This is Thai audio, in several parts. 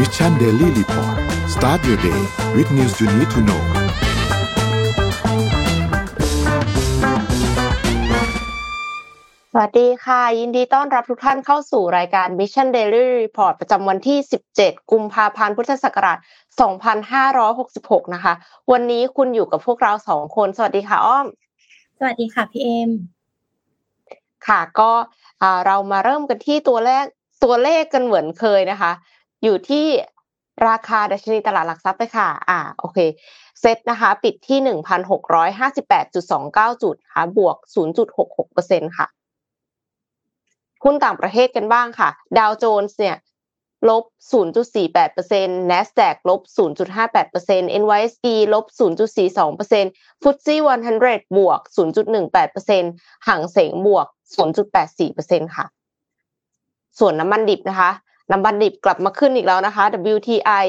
Mission Daily Report start your day with news you need to know สวัสดีค่ะ ยินดีต้อนรับทุกท่านเข้าสู่รายการ Mission Daily Report ประจำวันที่ 17 กุมภาพันธ์พุทธศักราช 2566 นะคะ วันนี้คุณอยู่กับพวกเราสองคน สวัสดีค่ะอ้อม สวัสดีค่ะพี่เอมค่ะก็เรามาเริ่มกันที่ตัวแรกตัวเลขกันเหมือนเคยนะคะ อยู่ที่ราคาดัชนีตลาดหลักทรัพย์เลยค่ะ อ่า โอเค เซ็ตนะคะ ปิดที่1,658.29จุดค่ะ บวก0.66%ค่ะ หุ้นต่างประเทศกันบ้างค่ะ ดาวโจนส์เนี่ย ลบ 0.48% NASDAQ ลบ 0.58% NYSE ลบ 0.42% FTSE 100 บวก 0.18%ฮั่งเส็งบวก 0.84%ค่ะ ส่วนน้ำมันดิบนะคะ น้ำมันดิบกลับมาขึ้นอีกแล้วนะคะ WTI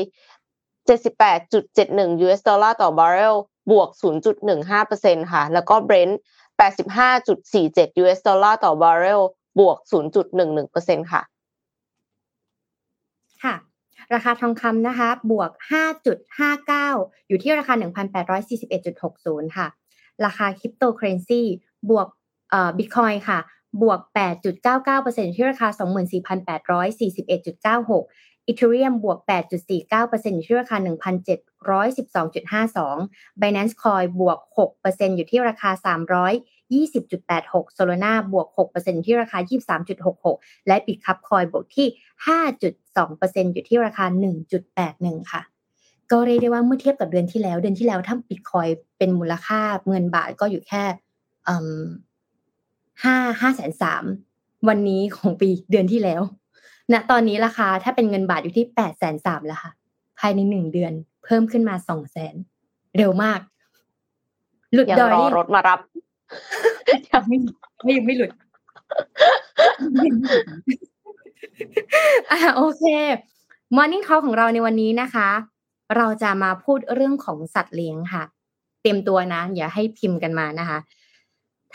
78.71 US ดอลลาร์ต่อบาร์เรลบวก 0.15%ค่ะ แล้วก็ Brent 85.47 US ดอลลาร์ต่อบาร์เรลบวก 0.11%ค่ะ ค่ะ ราคาทองคำนะคะ บวก 5.59 อยู่ที่ราคา 1,841.60 ค่ะ ราคาคริปโตเคอเรนซีบวกเอ่อบิตคอยค่ะ บวก 8.99%ที่ราคา 24,841.96อีเทเรียมบวก 8.49%อยู่ที่ราคา 1,712.52 Binance Coin บวก 6%อยู่ที่ราคา 320.86 Solana บวก 6%ที่ราคา 23.66 และ Bitcup Coin บวกที่ 5.2%อยู่ที่ราคา 1.81 ค่ะก็เรียกได้ว่าเมื่อเทียบกับเดือนที่แล้ว เดือนที่แล้วถ้าบิตคอยเป็นมูลค่าเงินบาทก็อยู่แค่ ห้าห้าแสนสามวันนี้ของปีเดือนที่แล้วณตอนนี้ราคาถ้าเป็นเงินบาทอยู่ที่แปดแสนสามแล้วค่ะ ภายในหนึ่งเดือน เพิ่มขึ้นมาสองแสนเร็วมาก หลุดดอยรถมารับยังไม่ไม่ยังไม่หลุดอ่าโอเค Morning Talk ของเราในวันนี้นะคะ เราจะมาพูดเรื่องของสัตว์เลี้ยงค่ะ เต็มตัวนะ อย่าให้พิมพ์กันมานะคะ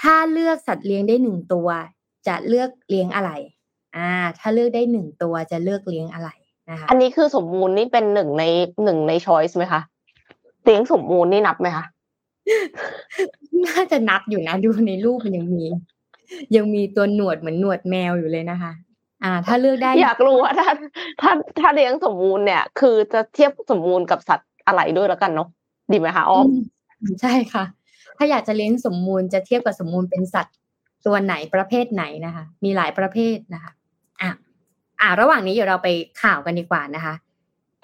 ถ้าเลือกสัตว์เลี้ยงได้หนึ่งตัว จะเลือกเลี้ยงอะไร อ่า ถ้าเลือกได้หนึ่งตัวจะเลือกเลี้ยงอะไรนะคะ อันนี้คือสมมูลนี่เป็นหนึ่งในหนึ่งในช้อยส์ไหมคะเลี้ยงสมมูลนี่นับไหมคะน่าจะนับอยู่นะดูในรูปมันยังมี ยังมีตัวหนวดเหมือนหนวดแมวอยู่เลยนะคะ อ่า ถ้าเลือกได้ อยากรู้ว่าถ้าถ้าถ้าเลี้ยงสมมูลเนี่ย คือจะเทียบสมมูลกับสัตว์อะไรด้วยแล้วกันเนาะดีไหมคะอ้อมใช่ค่ะ ถ้าอยากจะเลี้ยงสมมูลจะเทียบกับสมมูลเป็นสัตว์ตัวไหนประเภทไหนนะคะ มีหลายประเภทนะคะอะอ่าระหว่างนี้เดี๋ยวเราไปข่าวกันดีกว่านะคะ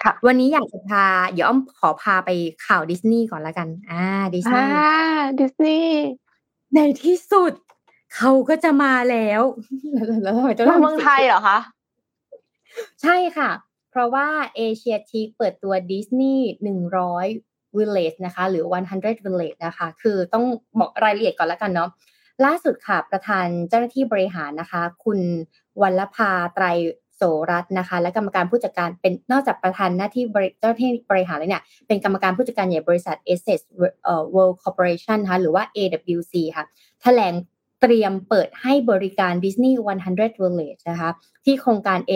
ค่ะวันนี้อยากจะพา เดี๋ยวอ้อมขอพาไปข่าวดิสนีย์ก่อนละกัน อ่าดิสนีย์อ่าดิสนีย์ในที่สุด เขาก็จะมาแล้วแล้วทำไมจะมาเมืองไทยเหรอคะ ใช่ค่ะ เพราะว่าเอเชียทีเปิดตัวดิสนีย์หนึ่งร้อย วิลเลจนะคะ หรือ 100 village นะคะ คือต้องบอกรายละเอียดก่อนแล้วกันเนาะล่าสุดค่ะ ประธานเจ้าหน้าที่บริหารนะคะ คุณวัลภาไตรโสรัตน์นะคะ และกรรมการผู้จัดการเป็นนอกจากประธานหน้าที่เจ้าหน้าที่บริหารแล้วเนี่ยเป็นกรรมการผู้จัดการใหญ่บริษัท a s s e s World Corporation นะคะหรือว่า AWC ค่ะแถลงเตรียมเปิดให้บริการ Disney 100 Village นะคะ ที่โครงการเ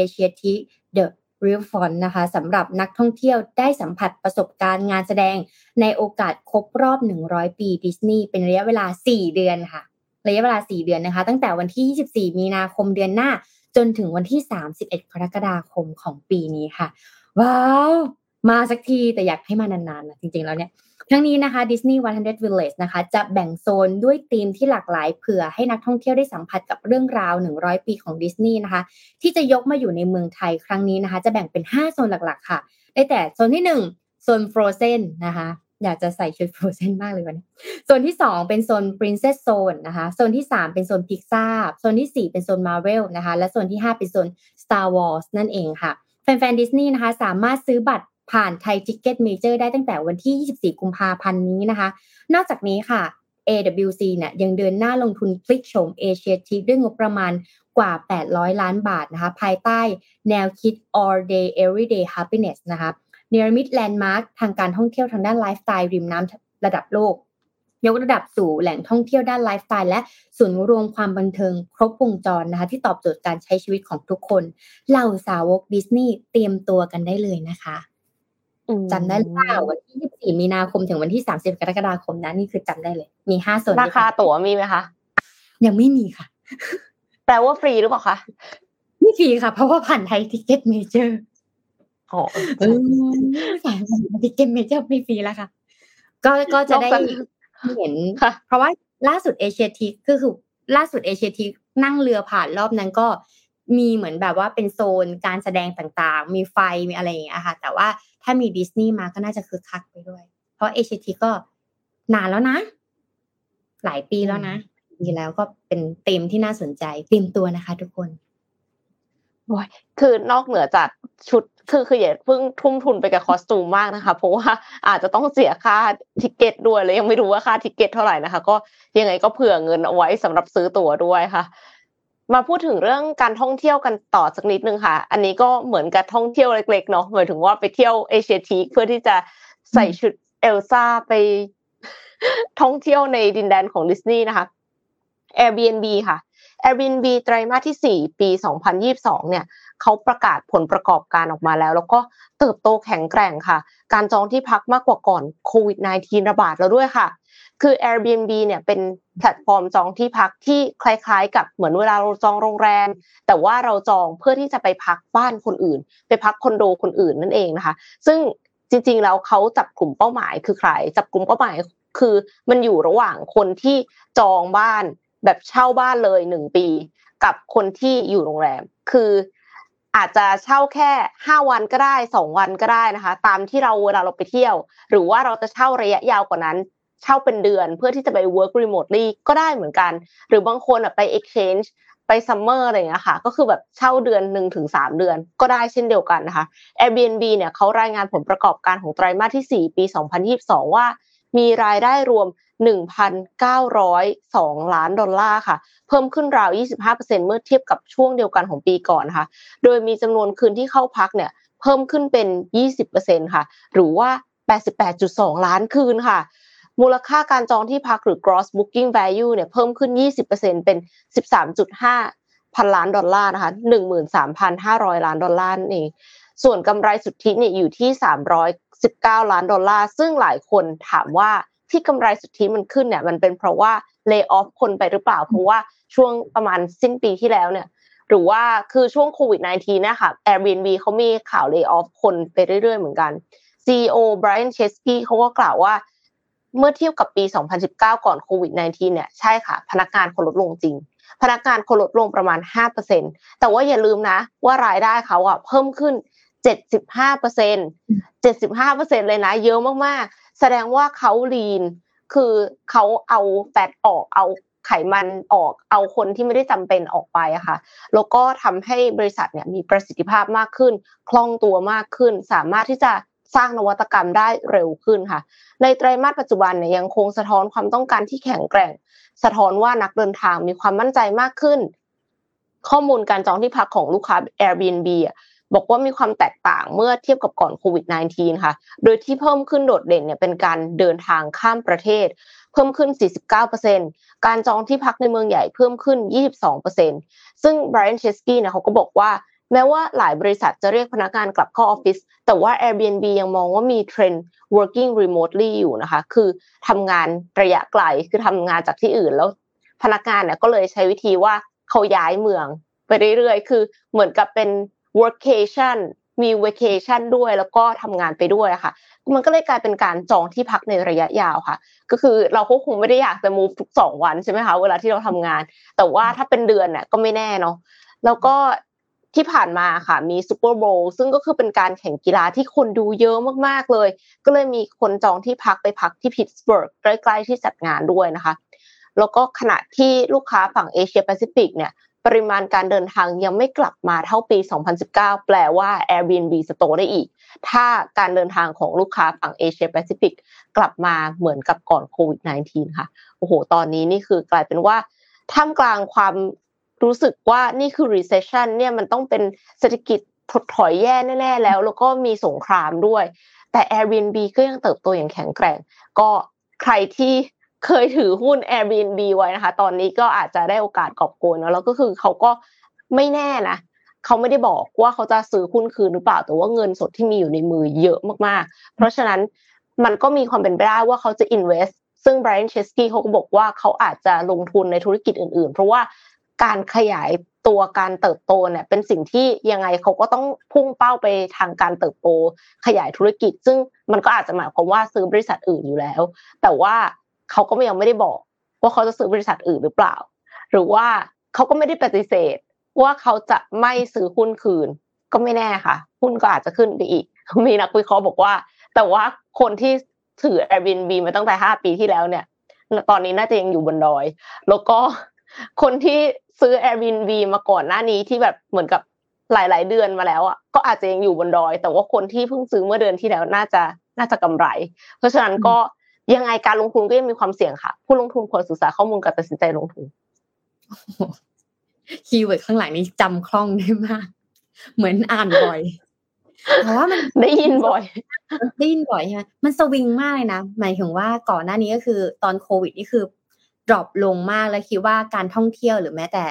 อเชียที The r i v e r นะคะสำหรับนักท่องเที่ยวได้สัมผัสประสบการณ์งานแสดงในโอกาสครบรอบ 100 ปีดิสนีย์เป็นระยะเวลา 4 เดือนค่ะ ระยะเวลา 4 เดือนนะคะ ตั้งแต่วันที่ 24 มีนาคมเดือนหน้า จนถึงวันที่ 31 กรกฎาคมของปีนี้ค่ะ ว้าว มาสักทีแต่อยากให้มานานๆนะจริงๆแล้วเนี่ย ทั้งนี้นะคะ Disney 100 Village นะคะ จะแบ่งโซนด้วยธีมที่หลากหลายเผื่อให้นักท่องเที่ยวได้สัมผัสกับเรื่องราว 100 ปีของดิสนีย์นะคะ ที่จะยกมาอยู่ในเมืองไทยครั้งนี้นะคะ จะแบ่งเป็น 5 โซนหลักๆ ค่ะ ได้แต่โซนที่ 1 โซน Frozen นะคะ อยากจะใส่ชุด Frozen มากเลยวันนี้ โซนที่ 2 เป็นโซน Princess Zone นะคะ โซนที่ 3 เป็นโซนพิกซาโซนที่ 4 เป็นโซน Marvel นะคะ และโซนที่ 5 เป็นโซน Star Wars นั่นเองค่ะแฟนๆดิสนีย์นะคะสามารถซื้อบัตร ผ่านไทยทิคเก็ตเมเจอร์ได้ตั้งแต่วันที่ 24 กุมภาพันธ์นี้นะคะ นอกจากนี้ค่ะ AWC เนี่ยยังเดินหน้าลงทุนพลิกโฉมเอเชียทีคด้วยงบประมาณกว่า 800 ล้านบาทนะคะ ภายใต้แนวคิด all day everyday happiness นะคะเนรมิต landmark ทางการท่องเที่ยวทางด้านไลฟ์สไตล์ริมน้ำระดับโลก ยกระดับสู่แหล่งท่องเที่ยวด้านไลฟ์สไตล์และศูนย์รวมความบันเทิงครบวงจรนะคะ ที่ตอบโจทย์การใช้ชีวิตของทุกคนเหล่าสาวกดิสนีย์เตรียมตัวกันได้เลยนะคะ จำได้หรือเปล่าวันที่ 24 มีนาคมถึงวันที่ 30 กรกฎาคมนะนี่คือจำได้เลย มีห้าส่วนราคาตั๋วมีไหมคะ ยังไม่มีค่ะ แปลว่าฟรีหรือเปล่าคะไม่ฟรีค่ะ เพราะว่าผ่านไทยทิคเก็ตเมเจอร์อ๋อไทยทิคเก็ตเมเจอร์ไม่ฟรีแล้วค่ะ ก็ก็จะได้เห็นเพราะว่าล่าสุดเอเชียทีคก็คือล่าสุดเอเชียทีคนั่งเรือผ่านรอบนั้นก็ มีเหมือนแบบว่าเป็นโซนการแสดงต่างๆ มีไฟมีอะไรอย่างเงี้ยค่ะ แต่ว่าถ้ามีดิสนีย์มาก็น่าจะคึกคักไปด้วย เพราะเอเชียทีคก็นานแล้วนะ หลายปีแล้วนะดีแล้วก็เป็นเต็มที่น่าสนใจเตรียมตัวนะคะทุกคนคือนอกเหนือจากชุดคือคืออย่าเพิ่งทุ่มทุนไปกับคอสตูมมากนะคะ เพราะว่าอาจจะต้องเสียค่าทิเกตด้วยเลยยังไม่รู้ว่าค่าทิเกตเท่าไหร่นะคะ ก็ยังไงก็เผื่อเงินเอาไว้สำหรับซื้อตั๋วด้วยค่ะ มาพูดถึงเรื่องการท่องเที่ยวกันต่อสักนิดนึงค่ะ อันนี้ก็เหมือนกับท่องเที่ยวเล็กๆเนาะหมายถึงว่าไปเที่ยวเอเชียทีเพื่อที่จะใส่ชุดเอลซ่าไปท่องเที่ยวในดินแดนของดิสนีย์นะคะ Airbnb ค่ะ Airbnb ไตรมาสที่ 4 ปี 2022 เนี่ย เขาประกาศผลประกอบการออกมาแล้ว แล้วก็เติบโตแข็งแกร่งค่ะ การจองที่พักมากกว่าก่อนโควิด -19 ระบาดแล้วด้วยค่ะ คือ Airbnb เนี่ยเป็นแพลตฟอร์มจองที่พักที่คล้ายๆ กับเหมือนเวลาเราจองโรงแรม แต่ว่าเราจองเพื่อที่จะไปพักบ้านคนอื่น ไปพักคอนโดคนอื่นนั่นเองนะคะ ซึ่งจริงๆแล้วเขาจับกลุ่มเป้าหมายคือใครจับกลุ่มเป้าหมายคือมันอยู่ระหว่างคนที่จองบ้านแบบเช่าบ้านเลยหนึ่งปี กับคนที่อยู่โรงแรม คือ อาจจะเช่าแค่ห้าวันก็ได้สองวันก็ได้นะคะ ตามที่เราเวลาเราไปเที่ยว หรือว่าเราจะเช่าระยะยาวกว่านั้น เช่าเป็นเดือนเพื่อที่จะไป work remotely ก็ได้เหมือนกัน หรือบางคนไป exchange ไป summer อะไรอย่างเงี้ยค่ะ ก็คือแบบเช่าเดือนหนึ่งถึงสามเดือนก็ได้เช่นเดียวกันนะคะ Airbnb เนี่ยเขารายงานผลประกอบการของไตรมาสที่ 4 ปี 2022 ว่า มีรายได้รวม 1,902 ล้านดอลลาร์ค่ะ เพิ่มขึ้นราว 25%เมื่อเทียบกับช่วงเดียวกันของปีก่อนค่ะโดยมีจำนวนคืนที่เข้าพักเนี่ยเพิ่มขึ้นเป็น 20%ค่ะ หรือว่า 88.2 ล้านคืนค่ะมูลค่าการจองที่พักหรือ gross booking value เนี่ยเพิ่มขึ้น 20%เป็น 13.5 พันล้านดอลลาร์นะคะ13,500 ล้านดอลลาร์นี่ ส่วนกำไรสุทธิเนี่ยอยู่ที่ 319 ล้านดอลลาร์ ซึ่งหลายคนถามว่าที่กำไรสุทธิมันขึ้นเนี่ยมันเป็นเพราะว่าเลิกออฟคนไปหรือเปล่า เพราะว่าช่วงประมาณสิ้นปีที่แล้วเนี่ยหรือว่าคือช่วงโควิด -19 นี่ยค่ะ Airbnb เขามีข่าวเลิกออฟคนไปเรื่อยๆเหมือนกัน CEO Brian Chesky เขาก็กล่าวว่าเมื่อเทียบกับปี 2019 ก่อนโควิด -19 เนี่ยใช่ค่ะ พนักงานคนลดลงจริง พนักงานคนลดลงประมาณ 5%แต่ว่าอย่าลืมนะว่ารายได้เขาอะเพิ่มขึ้น 75% 75%เปอร์เซ็นเจ็ดสิบห้าเปอร์เซ็นเลยนะ เยอะมากๆ แสดงว่าเขาลีน คือเขาเอาแฟตออก เอาไขมันออก เอาคนที่ไม่ได้จำเป็นออกไปอะค่ะ แล้วก็ทำให้บริษัทเนี่ยมีประสิทธิภาพมากขึ้น คล่องตัวมากขึ้น สามารถที่จะสร้างนวัตกรรมได้เร็วขึ้นค่ะ ในไตรมาสปัจจุบันเนี่ยยังคงสะท้อนความต้องการที่แข็งแกร่ง สะท้อนว่านักเดินทางมีความมั่นใจมากขึ้น ข้อมูลการจองที่พักของลูกค้า Airbnb อะ บอกว่ามีความแตกต่างเมื่อเทียบกับก่อนโควิด -19 ค่ะ โดยที่เพิ่มขึ้นโดดเด่นเนี่ยเป็นการเดินทางข้ามประเทศ เพิ่มขึ้น 49%การจองที่พักในเมืองใหญ่เพิ่มขึ้น 22%ซึ่ง Brian Chesky เนี่ยเขาก็บอกว่าแม้ว่าหลายบริษัทจะเรียกพนักงานกลับเข้าออฟฟิศแต่ว่า Airbnb ยังมองว่ามีเทรนด์ working remotely อยู่นะคะ คือทำงานระยะไกล คือทำงานจากที่อื่นแล้วพนักงานเนี่ยก็เลยใช้วิธีว่าเขาย้ายเมืองไปเรื่อยๆ คือเหมือนกับเป็น workcation มี vacation ด้วยแล้วก็ทำงานไปด้วยค่ะ มันก็เลยกลายเป็นการจองที่พักในระยะยาวค่ะ ก็คือเราก็คงไม่ได้อยากจะ move ทุกสองวันใช่ไหมคะเวลาที่เราทำงาน แต่ว่าถ้าเป็นเดือนเนี่ยก็ไม่แน่เนาะแล้วก็ที่ผ่านมาค่ะมี Super Bowl ซึ่งก็คือเป็นการแข่งกีฬาที่คนดูเยอะมากๆเลย ก็เลยมีคนจองที่พักไปพักที่พิตสเบิร์กใกล้ ๆ ที่จัดงานด้วยนะคะ แล้วก็ขณะที่ลูกค้าฝั่งเอเชียแปซิฟิกเนี่ย ปริมาณการเดินทางยังไม่กลับมาเท่าปี 2019 แปลว่า Airbnb จะโตได้อีก ถ้าการเดินทางของลูกค้าฝั่งเอเชียแปซิฟิกกลับมาเหมือนกับก่อนโควิด -19 ค่ะ โอ้โห ตอนนี้นี่คือกลายเป็นว่าท่ามกลางความรู้สึกว่านี่คือ recession เนี่ยมันต้องเป็นเศรษฐกิจถดถอยแย่แน่ๆแล้ว แล้วก็มีสงครามด้วย แต่ Airbnb ก็ยังเติบโตอย่างแข็งแกร่ง ก็ใครที่ เคยถือหุ้น Airbnb ไว้นะคะ ตอนนี้ก็อาจจะได้โอกาสกอบโกยเนาะแล้วก็คือเขาก็ไม่แน่นะเขาไม่ได้บอกว่าเขาจะซื้อหุ้นคืนหรือเปล่า แต่ว่าเงินสดที่มีอยู่ในมือเยอะมากๆ เพราะฉะนั้นมันก็มีความเป็นไปได้ว่าเขาจะ invest ซึ่ง Brian Chesky เขาก็บอกว่าเขาอาจจะลงทุนในธุรกิจอื่น ๆ เพราะว่าการขยายตัวการเติบโตเนี่ยเป็นสิ่งที่ยังไงเขาก็ต้องพุ่งเป้าไปทางการเติบโตขยายธุรกิจ ซึ่งมันก็อาจจะหมายความว่าซื้อบริษัทอื่นอยู่แล้ว แต่ว่า เขาก็ยังไม่ได้บอก ว่าเขาจะซื้อบริษัทอื่นหรือเปล่า หรือว่าเขาก็ไม่ได้ปฏิเสธ ว่าเขาจะไม่ซื้อหุ้นคืน ก็ไม่แน่ค่ะ หุ้นก็อาจจะขึ้นไปอีก มีนักวิเคราะห์บอกว่า แต่ว่าคนที่ถือ Airbnb มาตั้งแต่ห้าปีที่แล้วเนี่ย ตอนนี้น่าจะยังอยู่บนดอย แล้วก็คนที่ซื้อ Airbnb มาก่อนหน้านี้ที่แบบเหมือนกับหลาย ๆ เดือนมาแล้วอะก็อาจจะยังอยู่บนดอย แต่ว่าคนที่เพิ่งซื้อเมื่อเดือนที่แล้วน่าจะน่าจะกำไร เพราะฉะนั้นก็ ยังไงการลงทุนก็ยังมีความเสี่ยงค่ะ ผู้ลงทุนควรศึกษาข้อมูลก่อนตัดสินใจลงทุนkeyword ข้างหลังนี้จำคล่องได้มาก เหมือนอ่านบ่อยแต่ว่ามันได้ยินบ่อยได้ยินบ่อยใช่ไหมมันสวิงมากเลยนะหมายถึงว่าก่อนหน้านี้ก็คือตอนโควิดนี่คือ drop ลงมากแล้วคิดว่าการท่องเที่ยวหรือแม้แต่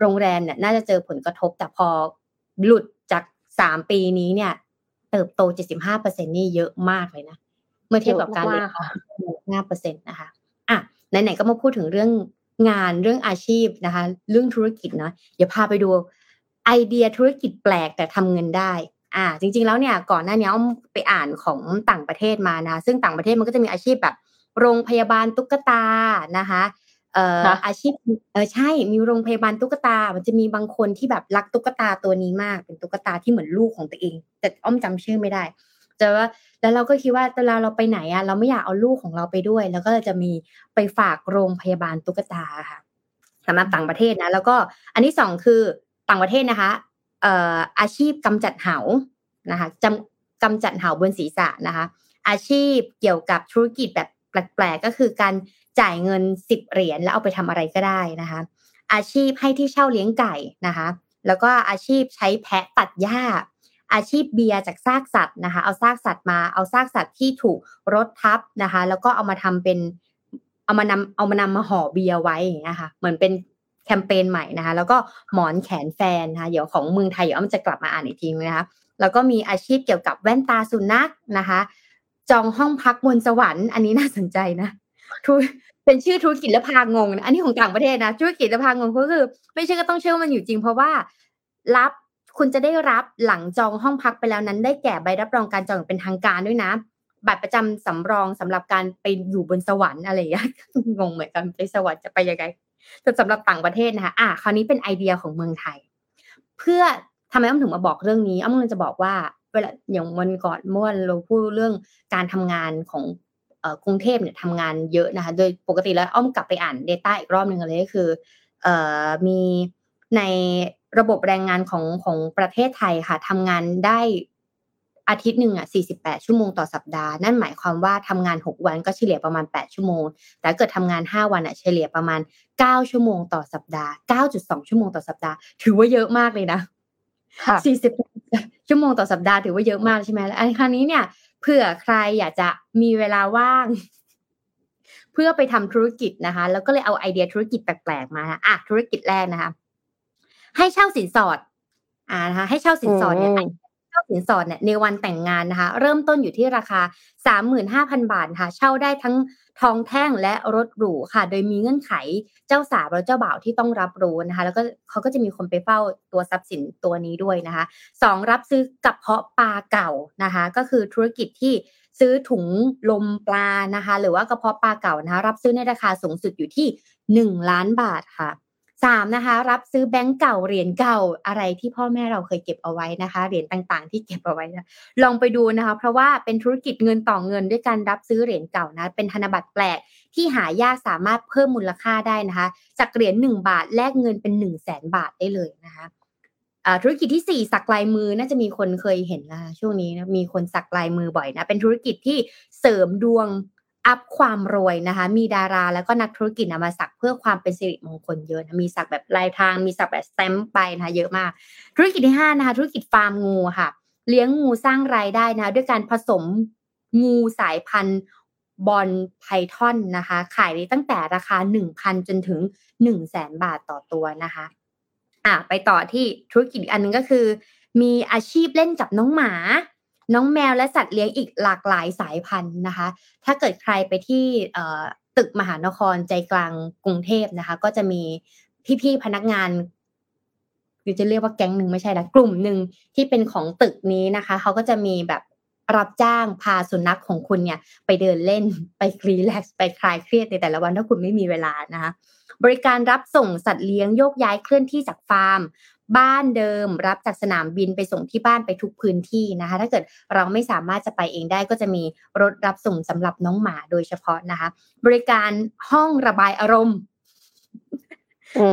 โรงแรมเนี่ยน่าจะเจอผลกระทบแต่พอหลุดจากสามปีนี้เนี่ย เติบโตเจ็ดสิบห้าเปอร์เซ็นต์นี่เยอะมากเลยนะ เมื่อเทียบกับการ เรียนห้าเปอร์เซ็นต์นะคะอะไหนๆก็มาพูดถึงเรื่องงานเรื่องอาชีพนะคะ เรื่องธุรกิจเนาะเดี๋ยวพาไปดูไอเดียธุรกิจแปลกแต่ทำเงินได้ อ่า จริง ๆ แล้วเนี่ยก่อนหน้านี้อ้อมไปอ่านของต่างประเทศมานะ ซึ่งต่างประเทศมันก็จะมีอาชีพแบบ โรงพยาบาลตุ๊กตานะคะเอ่ออาชีพเออใช่มีโรงพยาบาลตุ๊กตา มันจะมีบางคนที่แบบรักตุ๊กตาตัวนี้มาก เป็นตุ๊กตาที่เหมือนลูกของตัวเอง แต่อ้อมจำชื่อไม่ได้ แต่ว่าแล้วเราก็คิดว่าเวลาเราไปไหนอะเราไม่อยากเอาลูกของเราไปด้วย แล้วก็จะมีไปฝากโรงพยาบาลตุ๊กตาค่ะสำหรับต่างประเทศนะ แล้วก็อันที่สองคือต่างประเทศนะคะเอ่ออาชีพกำจัดเหานะคะจำกำจัดเหาบนศีรษะนะคะ อาชีพเกี่ยวกับธุรกิจแบบแปลกๆก็คือการจ่ายเงินสิบเหรียญแล้วเอาไปทำอะไรก็ได้นะคะ อาชีพให้ที่เช่าเลี้ยงไก่นะคะ แล้วก็อาชีพใช้แพะตัดหญ้า อาชีพเบียร์จากซากสัตว์นะคะ เอาซากสัตว์มาเอาซากสัตว์ที่ถูกรถทับนะคะ แล้วก็เอามาทำเป็นเอามานำเอามานำมาห่อเบียร์ไว้อย่างเงี้ยค่ะเหมือนเป็นแคมเปญใหม่นะคะ แล้วก็หมอนแขนแฟนนะคะเดี๋ยวของเมืองไทยเดี๋ยวมันจะกลับมาอ่านอีกทีนะคะแล้วก็มีอาชีพเกี่ยวกับแว่นตาสุนัขนะคะ จองห้องพักบนสวรรค์อันนี้น่าสนใจนะทุเป็นชื่อธุรกิจแล้วพางงนะอันนี้ของต่างประเทศนะธุรกิจแล้วพางงก็คือ ไม่ใช่ก็ต้องเชื่อมันอยู่จริง เพราะว่ารับ คุณจะได้รับหลังจองห้องพักไปแล้วนั้น ได้แก่ใบรับรองการจองเป็นทางการด้วยนะ บัตรประจำสำรองสำหรับการไปอยู่บนสวรรค์อะไรอย่างเงี้ยงงเหมือนกันไปสวรรค์จะไปยังไงแต่สำหรับต่างประเทศนะคะอะคราวนี้เป็นไอเดียของเมืองไทย เพื่อทำไมอ้อมถึงมาบอกเรื่องนี้อ้อมเลยจะบอกว่าเวลาอย่างวันก่อนเมื่อเราพูดเรื่องการทำงานของกรุงเทพเนี่ยทำงานเยอะนะคะ โดยปกติแล้วอ้อมกลับไปอ่าน Data อีกรอบหนึ่งเลยก็คือมีใน ระบบแรงงานของของประเทศไทยค่ะทำงานได้อาทิตย์หนึ่งอะ 48 ชั่วโมงต่อสัปดาห์ นั่นหมายความว่าทำงาน 6 วันก็เฉลี่ยประมาณ 8 ชั่วโมง แต่เกิดทำงาน 5 วันอะ เฉลี่ยประมาณ 9 ชั่วโมงต่อสัปดาห์ 9.2 ชั่วโมงต่อสัปดาห์ ถือว่าเยอะมากเลยนะ40 ชั่วโมงต่อสัปดาห์ถือว่าเยอะมากใช่ไหมแล้วอันครั้นี้เนี่ย เผื่อใครอยากจะมีเวลาว่าง เพื่อไปทำธุรกิจนะคะ แล้วก็เลยเอาไอเดียธุรกิจแปลกๆมาอะธุรกิจแรกนะคะ ให้เช่าสินสอดอ่านะคะให้เช่าสินสอดเนี่ยเช่าสินสอดเนี่ยในวันแต่งงานนะคะ เริ่มต้นอยู่ที่ราคาสามหมื่นห้าพันบาทค่ะ เช่าได้ทั้งทองแท่งและรถหรูค่ะ โดยมีเงื่อนไขเจ้าสาวและเจ้าบ่าวที่ต้องรับรู้นะคะ แล้วก็เขาก็จะมีคนไปเฝ้าตัวทรัพย์สินตัวนี้ด้วยนะคะสองรับซื้อกับเพาะปลาเก่านะคะ ก็คือธุรกิจที่ซื้อถุงลมปลานะคะ หรือว่ากระเพาะปลาเก่านะคะ รับซื้อในราคาสูงสุดอยู่ที่หนึ่งล้านบาทค่ะ สามนะคะรับซื้อแบงก์เก่าเหรียญเก่าอะไรที่พ่อแม่เราเคยเก็บเอาไว้นะคะเหรียญต่างๆ ที่เก็บเอาไว้นะลองไปดูนะคะเพราะว่าเป็นธุรกิจเงินต่อเงินด้วยการรับซื้อเหรียญเก่านะเป็นธนบัตรแปลกที่หายากสามารถเพิ่มมูลค่าได้นะคะจากเหรียญหนึ่งบาทแลกเงินเป็นหนึ่งแสนบาทได้เลยนะคะธุรกิจที่สี่สักลายมือน่าจะมีคนเคยเห็นนะช่วงนี้นะมีคนสักลายมือบ่อยนะเป็นธุรกิจที่เสริมดวง อัพความรวยนะคะ มีดาราแล้วก็นักธุรกิจนมาสักเพื่อความเป็นสิริมงคลเยอะนะมีสักแบบลายทางมีสักแบบแซมไปนะคะเยอะมาก ธุรกิจที่ห้านะคะธุรกิจฟาร์มงูค่ะ เลี้ยงงูสร้างรายได้นะด้วยการผสมงูสายพันธุ์บอลไพทอนนะคะ ขายได้ตั้งแต่ราคา 1,000 จนถึง 1 0 0 0 0แสนบาทต่อตัวนะคะอะไปต่อที่ธุรกิจอันนึงก็คือ มีอาชีพเล่นกับน้องหมา น้องแมวและสัตว์เลี้ยงอีกหลากหลายสายพันธุ์นะคะ ถ้าเกิดใครไปที่ตึกมหานครใจกลางกรุงเทพนะคะ ก็จะมีพี่ๆพนักงานหรือจะเรียกว่าแก๊งหนึ่งไม่ใช่ละกลุ่มหนึ่งที่เป็นของตึกนี้นะคะเขาก็จะมีแบบรับจ้างพาสุนัขของคุณเนี่ย ไปเดินเล่นไปรีแลกซ์ไปคลายเครียดในแต่ละวันถ้าคุณไม่มีเวลานะคะบริการรับส่งสัตว์เลี้ยงโยกย้ายเคลื่อนที่จากฟาร์ม บ้านเดิม รับจากสนามบินไปส่งที่บ้านไปทุกพื้นที่นะคะ ถ้าเกิดเราไม่สามารถจะไปเองได้ก็จะมีรถรับส่งสำหรับน้องหมาโดยเฉพาะนะคะ บริการห้องระบายอารมณ์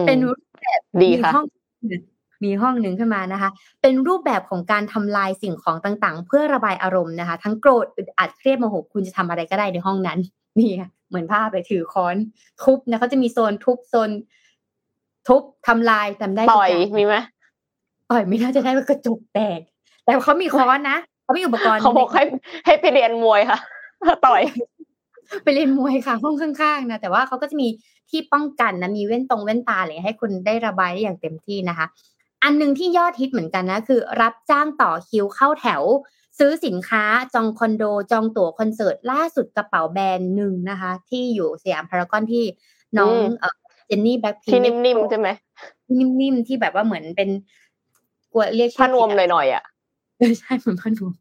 เป็นรูปแบบดีค่ะมีห้องหนึ่งขึ้นมานะคะ เป็นรูปแบบของการทำลายสิ่งของต่างๆ เพื่อระบายอารมณ์นะคะ ทั้งโกรธอึดอัดเครียดโมโหคุณจะทำอะไรก็ได้ในห้องนั้นนี่ค่ะเหมือนภาพไปถือค้อนทุบนะเขาจะมีโซนทุบโซน ทุบทำลายทำได้ต่อยมีไหมต่อยไม่น่าจะได้กระจกแตก แต่เขามีค้อนนะเขามีอุปกรณ์เขาบอกให้ให้ไปเรียนมวยค่ะต่อยไปเรียนมวยค่ะห้องข้างๆนะแต่ว่าเขาก็จะมีที่ป้องกันนะมีเว้นตรงเว้นตาเลยให้คุณได้ระบายได้อย่างเต็มที่นะคะ อันหนึ่งที่ยอดฮิตเหมือนกันนะคือ รับจ้างต่อคิวเข้าแถว ซื้อสินค้าจองคอนโด จองตั๋วคอนเสิร์ตล่าสุดกระเป๋าแบรนด์หนึ่งนะคะ ที่อยู่สยามพารากอนที่น้องเจนนี่แบ็คพิงที่นิ่มๆใช่ไหมนิ่มๆที่แบบว่าเหมือนเป็นกลัวเรียกชื่อพนวมหน่อยๆอะใช่เหมือนพนวม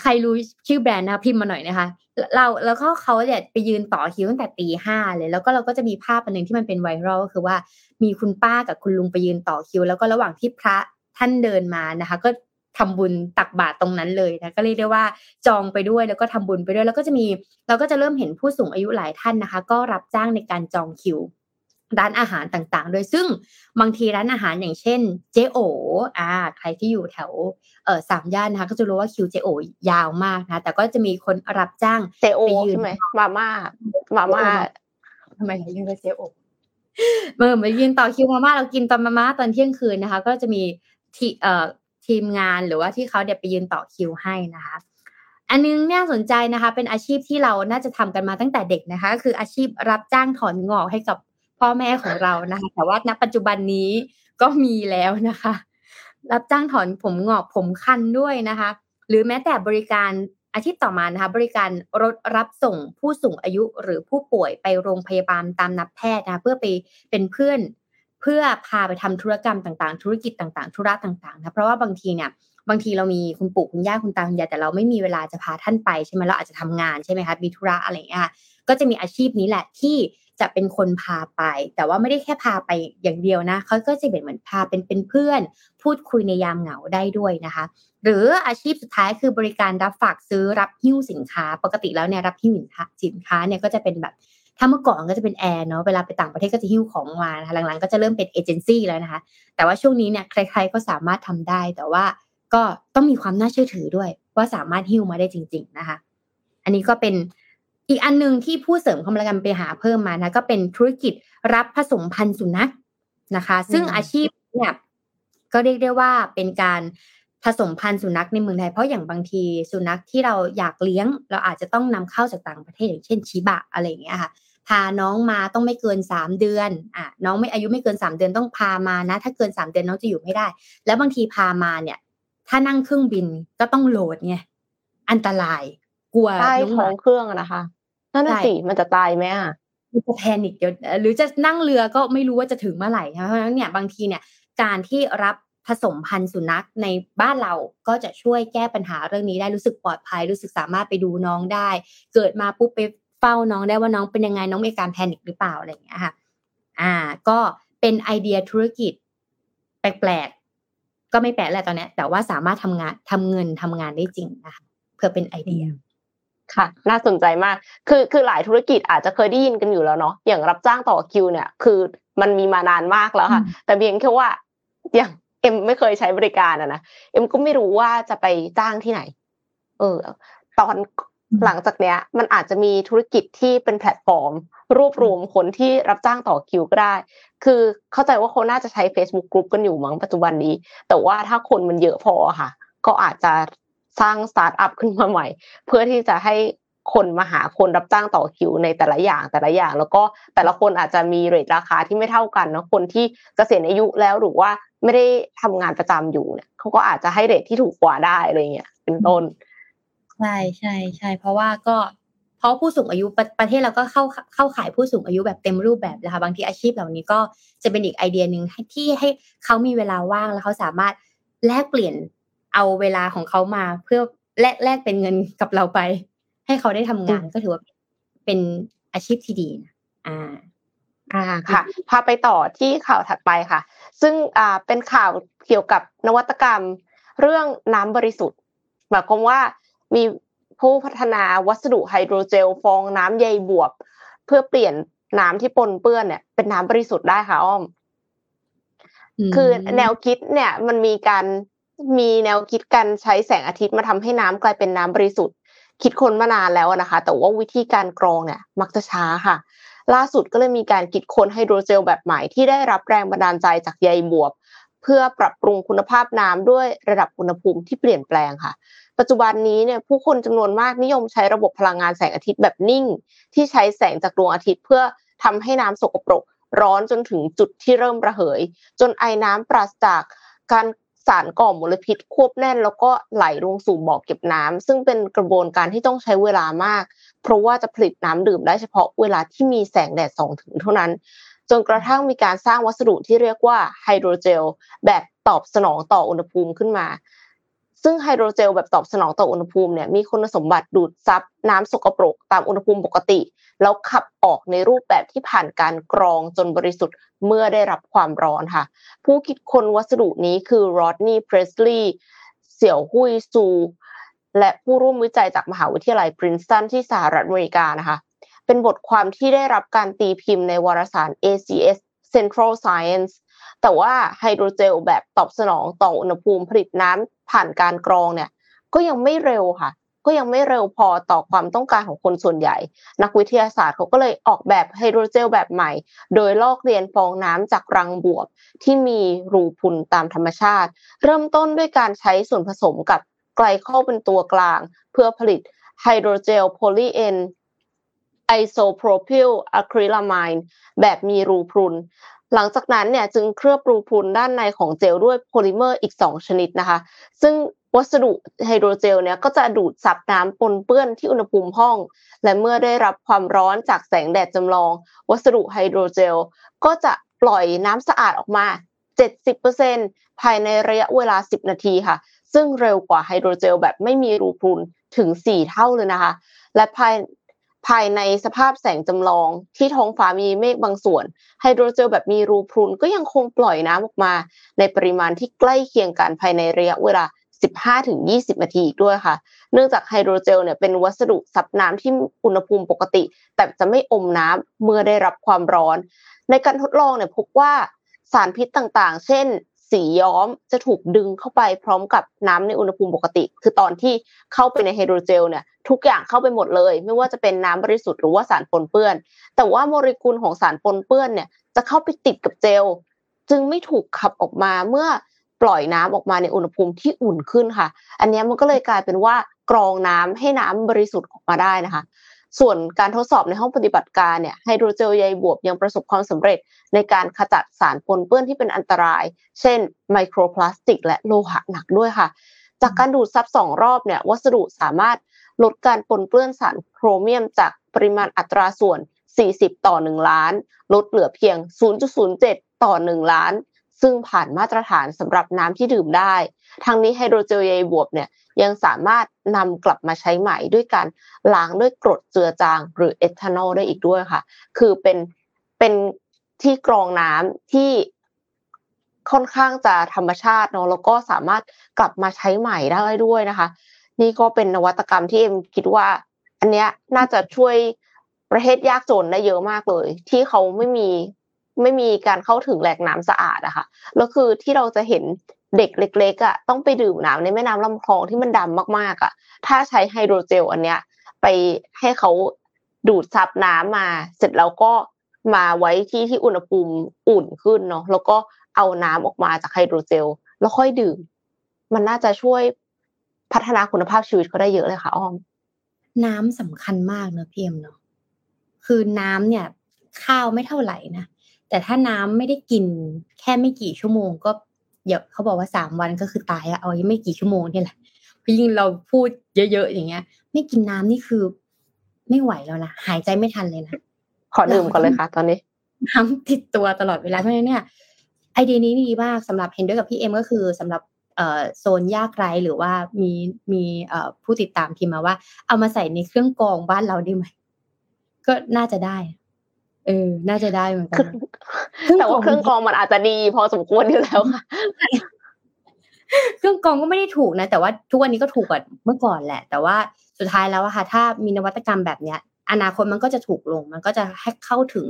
ใครรู้ชื่อแบรนด์นะพิมพ์มาหน่อยนะคะ เราแล้วก็เขาเนี่ยไปยืนต่อคิวตั้งแต่ตีห้าเลย แล้วก็เราก็จะมีภาพอันหนึ่งที่มันเป็นไวรัลก็คือว่ามีคุณป้ากับคุณลุงไปยืนต่อคิว แล้วก็ระหว่างที่พระท่านเดินมานะคะ ก็ทำบุญตักบาตรตรงนั้นเลยนะก็เรียกได้ว่าจองไปด้วยแล้วก็ทำบุญไปด้วย แล้วก็จะมีเราก็จะเริ่มเห็นผู้สูงอายุหลายท่านนะคะ ก็รับจ้างในการจองคิว ร้านอาหารต่างๆ โดยซึ่งบางทีร้านอาหารอย่างเช่น เจโออ่าใครที่อยู่แถวเออสามย่านนะคะก็จะรู้ว่าคิวเจโอยาวมากนะ แต่ก็จะมีคนรับจ้างเจโอใช่ไหมมาม่ามาม่าทำไมถึงเรียกว่าเจโอเมื่อมายืนต่อคิวมาม่าเรากินตอนมาม่าตอนเที่ยงคืนนะคะ ก็จะมีที่เอ่อทีมงานหรือว่าที่เขาเดี๋ยวไปยืนต่อคิวให้นะคะอันนึงน่าสนใจนะคะ เป็นอาชีพที่เราน่าจะทำกันมาตั้งแต่เด็กนะคะ คืออาชีพรับจ้างถอนงอกให้กับ พ่อแม่ของเรานะคะ แต่ว่าณปัจจุบันนี้ก็มีแล้วนะคะ รับจ้างถอนผมงอกผมคันด้วยนะคะ หรือแม้แต่บริการอาชีพต่อมานะคะ บริการรถรับส่งผู้สูงอายุหรือผู้ป่วยไปโรงพยาบาลตามนัดแพทย์นะคะเพื่อไปเป็นเพื่อนเพื่อพาไปทำธุรกรรมต่างๆ ธุรกิจต่างๆ ธุระต่างๆนะเพราะว่าบางทีเนี่ยบางทีเรามีคุณปู่คุณย่าคุณตาคุณยายแต่เราไม่มีเวลาจะพาท่านไปใช่ไหมเราอาจจะทำงานใช่ไหมคะมีธุระอะไรอย่างเงี้ยก็จะมีอาชีพนี้แหละที่ จะเป็นคนพาไป แต่ว่าไม่ได้แค่พาไปอย่างเดียวนะเขาก็จะเป็นเหมือนพาเป็นเป็นเพื่อน พูดคุยในยามเหงาได้ด้วยนะคะ หรืออาชีพสุดท้ายคือบริการรับฝากซื้อรับหิ้วสินค้า ปกติแล้วเนี่ยรับหิ้วสินค้าเนี่ยก็จะเป็นแบบถ้าเมื่อก่อนก็จะเป็นแอร์เนาะเวลาไปต่างประเทศก็จะหิ้วของมาหลังๆก็จะเริ่มเป็นเอเจนซี่แล้วนะคะ แต่ว่าช่วงนี้เนี่ยใครๆก็สามารถทำได้ แต่ว่าก็ต้องมีความน่าเชื่อถือด้วย ว่าสามารถหิ้วมาได้จริง ๆนะคะ อันนี้ก็เป็น อีกอันหนึ่งที่ผู้เสริมความรกรรมไปหาเพิ่มมานะก็เป็นธุรกิจรับผสมพันธุ์สุนัขนะคะ ซึ่งอาชีพเนี่ยก็เรียกได้ว่าเป็นการผสมพันธุ์สุนัขในเมืองไทยเพราะอย่างบางทีสุนัขที่เราอยากเลี้ยง เราอาจจะต้องนำเข้าจากต่างประเทศอย่างเช่นชิบะอะไรอย่างเงี้ยค่ะพาน้องมาต้องไม่เกินสามเดือนอะน้องไม่อายุไม่เกินสามเดือนต้องพามานะ ถ้าเกินสามเดือนน้องจะอยู่ไม่ได้ แล้วบางทีพามาเนี่ย ถ้านั่งเครื่องบินก็ต้องโหลดไงอันตรายกลัวใต้ท้องเครื่องนะคะ นั่นสิมันจะตายไหมอะมันจะแพนิคเดี๋ยวหรือจะนั่งเรือก็ไม่รู้ว่าจะถึงเมื่อไหร่เพราะฉะนั้นเนี่ยบางทีเนี่ยการที่รับผสมพันธุ์สุนัขในบ้านเราก็จะช่วยแก้ปัญหาเรื่องนี้ได้รู้สึกปลอดภัย รู้สึกสามารถไปดูน้องได้ เกิดมาปุ๊บไปเฝ้าน้องได้ว่าน้องเป็นยังไงน้องมีการแพนิคหรือเปล่าอะไรอย่างเงี้ยค่ะอ่า ก็เป็นไอเดียธุรกิจ แปลกๆก็ไม่แปลกแหละตอนนี้แต่ว่าสามารถทำงานทำเงินทำงานได้จริงนะคะเพื่อเป็นไอเดีย ค่ะ น่าสนใจมาก คือคือหลายธุรกิจอาจจะเคยได้ยินกันอยู่แล้วเนาะอย่างรับจ้างต่อคิวเนี่ย คือมันมีมานานมากแล้วค่ะ แต่เพียงแค่ว่าอย่างเอ็มไม่เคยใช้บริการอะนะเอ็มก็ไม่รู้ว่าจะไปจ้างที่ไหน เออ ตอนหลังจากเนี้ย มันอาจจะมีธุรกิจที่เป็นแพลตฟอร์ม รวบรวมคนที่รับจ้างต่อคิวก็ได้ คือเข้าใจว่าเขาน่าจะใช้ Facebook กลุ่มกันอยู่มั้งปัจจุบันนี้ แต่ว่าถ้าคนมันเยอะพอค่ะ ก็อาจจะ สร้างสตาร์ทอัพขึ้นมาใหม่ เพื่อที่จะให้คนมาหาคนรับจ้างต่อคิวในแต่ละอย่างแต่ละอย่าง แล้วก็แต่ละคนอาจจะมีเรทราคาที่ไม่เท่ากันเนาะคนที่เกษียณอายุแล้วหรือว่าไม่ได้ทำงานประจำอยู่เนี่ยเขาก็อาจจะให้เรทที่ถูกกว่าได้อะไรเงี้ยเป็นต้นใช่ใช่ใช่เพราะว่าก็เพราะผู้สูงอายุประประเทศเราก็เข้าเข้าขายผู้สูงอายุแบบเต็มรูปแบบนะคะบางทีอาชีพเหล่านี้ก็จะเป็นอีกไอเดียหนึ่งที่ให้เขามีเวลาว่างแล้วเขาสามารถแลกเปลี่ยน เอาเวลาของเขามาเพื่อแลกแลกเป็นเงินกับเราไป ให้เขาได้ทำงานก็ถือว่าเป็นอาชีพที่ดีนะอ่าอ่าค่ะพาไปต่อที่ข่าวถัดไปค่ะ ซึ่งอ่าเป็นข่าวเกี่ยวกับนวัตกรรม เรื่องน้ำบริสุทธิ์หมายความว่ามีผู้พัฒนาวัสดุไฮโดรเจลฟองน้ำใยบวบเพื่อเปลี่ยนน้ำที่ปนเปื้อนเนี่ย เป็นน้ำบริสุทธิ์ได้ค่ะอ้อม คือแนวคิดเนี่ยมันมีการ มีแนวคิดการใช้แสงอาทิตย์มาทำให้น้ำกลายเป็นน้ำบริสุทธิ์ คิดคนมานานแล้วนะคะ แต่ว่าวิธีการกรองเนี่ยมักจะช้าค่ะ ล่าสุดก็เลยมีการคิดค้นไฮโดรเจลแบบใหม่ที่ได้รับแรงบันดาลใจจากใยบวบ เพื่อปรับปรุงคุณภาพน้ำด้วยระดับอุณหภูมิที่เปลี่ยนแปลงค่ะ ปัจจุบันนี้เนี่ยผู้คนจำนวนมากนิยมใช้ระบบพลังงานแสงอาทิตย์แบบนิ่ง ที่ใช้แสงจากดวงอาทิตย์ เพื่อทำให้น้ำสกปรกร้อนจนถึงจุดที่เริ่มระเหย จนไอ้น้ำปราศจากการารก่อมลพิษควบแน่น แล้วก็ไหลลงสู่บ่อเก็บน้ำซึ่งเป็นกระบวนการที่ต้องใช้เวลามาก เพราะว่าจะผลิตน้ำดื่มได้เฉพาะเวลาที่มีแสงแดดส่องถึงเท่านั้น จนกระทั่งมีการสร้างวัสดุที่เรียกว่าไฮโดรเจลแบบตอบสนองต่ออุณหภูมิขึ้นมา ซึ่งไฮโดรเจลแบบตอบสนองต่ออุณหภูมิเนี่ยมีคุณสมบัติดูดซับน้ำสกปรกตามอุณหภูมิปกติ แล้วขับออกในรูปแบบที่ผ่านการกรองจนบริสุทธิ์เมื่อได้รับความร้อนค่ะ ผู้คิดค้นวัสดุนี้คือรอดนี่เพรสลีย์เสี่ยวหุยซู และผู้ร่วมวิจัยจากมหาวิทยาลัยปรินสตันที่สหรัฐอเมริกานะคะ เป็นบทความที่ได้รับการตีพิมพ์ในวารสาร ACS Central Science แต่ว่าไฮโดรเจลแบบตอบสนองต่ออุณหภูมิผลิตน้ำผ่านการกรองเนี่ย ก็ยังไม่เร็วค่ะ ก็ยังไม่เร็วพอต่อความต้องการของคนส่วนใหญ่ นักวิทยาศาสตร์เขาก็เลยออกแบบไฮโดรเจลแบบใหม่ โดยลอกเลียนฟองน้ำจากรังบวบที่มีรูพรุนตามธรรมชาติ เริ่มต้นด้วยการใช้ส่วนผสมกับไกลเข้าเป็นตัวกลาง เพื่อผลิตไฮโดรเจล poly N-isopropylacrylamide แบบมีรูพรุน หลังจากนั้นเนี่ยจึงเคลือบรูพรุนด้านในของเจลด้วยโพลิเมอร์อีก 2 ชนิดนะคะ ซึ่งวัสดุไฮโดรเจลเนี่ยก็จะดูดซับน้ำปนเปื้อนที่อุณหภูมิห้อง และเมื่อได้รับความร้อนจากแสงแดดจำลอง วัสดุไฮโดรเจลก็จะปล่อยน้ำสะอาดออกมา 70%ภายในระยะเวลา 10 นาทีค่ะ ซึ่งเร็วกว่าไฮโดรเจลแบบไม่มีรูพุนถึง 4 เท่าเลยนะคะ และภาย ภายในสภาพแสงจำลองที่ท้องฟ้ามีเมฆบางส่วนไฮโดรเจลแบบมีรูพรุนก็ยังคงปล่อยน้ำออกมา ในปริมาณที่ใกล้เคียงกันภายในระยะเวลา 15-20 นาทีอีกด้วยค่ะ เนื่องจากไฮโดรเจลเนี่ยเป็นวัสดุซับน้ำที่อุณหภูมิปกติ แต่จะไม่อมน้ำเมื่อได้รับความร้อน ในการทดลองเนี่ยพบว่าสารพิษต่างๆ เช่น สีย้อมจะถูกดึงเข้าไปพร้อมกับน้ำในอุณหภูมิปกติ คือตอนที่เข้าไปในไฮโดรเจลเนี่ยทุกอย่างเข้าไปหมดเลย ไม่ว่าจะเป็นน้ำบริสุทธิ์หรือว่าสารปนเปื้อน แต่ว่าโมเลกุลของสารปนเปื้อนเนี่ยจะเข้าไปติดกับเจล จึงไม่ถูกขับออกมาเมื่อปล่อยน้ำออกมาในอุณหภูมิที่อุ่นขึ้นค่ะ อันนี้มันก็เลยกลายเป็นว่ากรองน้ำให้น้ำบริสุทธิ์ออกมาได้นะคะ ส่วนการทดสอบในห้องปฏิบัติการเนี่ยไฮโดรเจลใยบวบยังประสบความสำเร็จในการขจัดสารปนเปื้อนที่เป็นอันตราย เช่น ไมโครพลาสติก และโลหะหนักด้วยค่ะ จากการดูดซับสองรอบเนี่ยวัสดุสามารถลดการปนเปื้อนสารโครเมียม จากปริมาณอัตราส่วน 40 ต่อ 1 ล้าน ลดเหลือเพียง 0.07 ต่อ 1 ล้าน ซึ่งผ่านมาตรฐานสำหรับน้ำที่ดื่มได้ ทั้งนี้ไฮโดรเจลใยบวบเนี่ย ยังสามารถนำกลับมาใช้ใหม่ด้วยการล้างด้วยกรดเจือจางหรือเอทานอลได้อีกด้วยค่ะ คือเป็นเป็นที่กรองน้ำที่ค่อนข้างจะธรรมชาติเนาะแล้วก็สามารถกลับมาใช้ใหม่ได้ด้วยนะคะ นี่ก็เป็นนวัตกรรมที่เอ็มคิดว่า อันเนี้ยน่าจะช่วยประเทศยากจนได้เยอะมากเลย ที่เขาไม่มีไม่มีการเข้าถึงแหล่งน้ำสะอาดอะค่ะแล้วคือที่เราจะเห็น เด็กเล็กๆอะต้องไปดื่มน้ำในแม่น้ำลำคลองที่มันดำมากๆอะ ถ้าใช้ไฮโดรเจลอันเนี้ย ไปให้เขาดูดซับน้ำมา เสร็จแล้วก็มาไว้ที่ที่อุณหภูมิอุ่นขึ้นเนาะแล้วก็เอาน้ำออกมาจากไฮโดรเจล แล้วค่อยดื่ม มันน่าจะช่วยพัฒนาคุณภาพชีวิตเขาได้เยอะเลยค่ะอ้อม น้ำสำคัญมากเนอะพี่เอ็มเนาะคือน้ำเนี่ย ข้าวไม่เท่าไหร่นะแต่ถ้าน้ำไม่ได้กินแค่ไม่กี่ชั่วโมงก็ เดี๋ยวเขาบอกว่าสามวันก็คือตายอะเอาไม่กี่ชั่วโมงนี่แหละพยิ่งเราพูดเยอะๆอย่างเงี้ย ไม่กินน้ำนี่คือ ไม่ไหวแล้วนะหายใจไม่ทันเลยนะขอดื่มก่อนเลยค่ะ ตอนนี้น้ำติดตัวตลอดเวลาเพราะฉะนั้นเนี่ย ไอเดียนี้ดีมากสำหรับเห็นด้วยกับพี่เอ็มก็คือสำหรับโซนยากไร้หรือว่ามีมีผู้ติดตามพิมพ์มาว่า เอามาใส่ในเครื่องกรองบ้านเราได้ไหมก็น่าจะได้ เออ น่าจะได้เหมือนกันแต่ว่าเครื่องกรองมันอาจจะดีพอสมควรอยู่แล้วค่ะเครื่องกรองก็ไม่ได้ถูกนะ แต่ว่าทุกวันนี้ก็ถูกกว่าเมื่อก่อนแหละ แต่ว่าสุดท้ายแล้วอะค่ะ ถ้ามีนวัตกรรมแบบเนี้ย อนาคตมันก็จะถูกลง มันก็จะให้เข้าถึง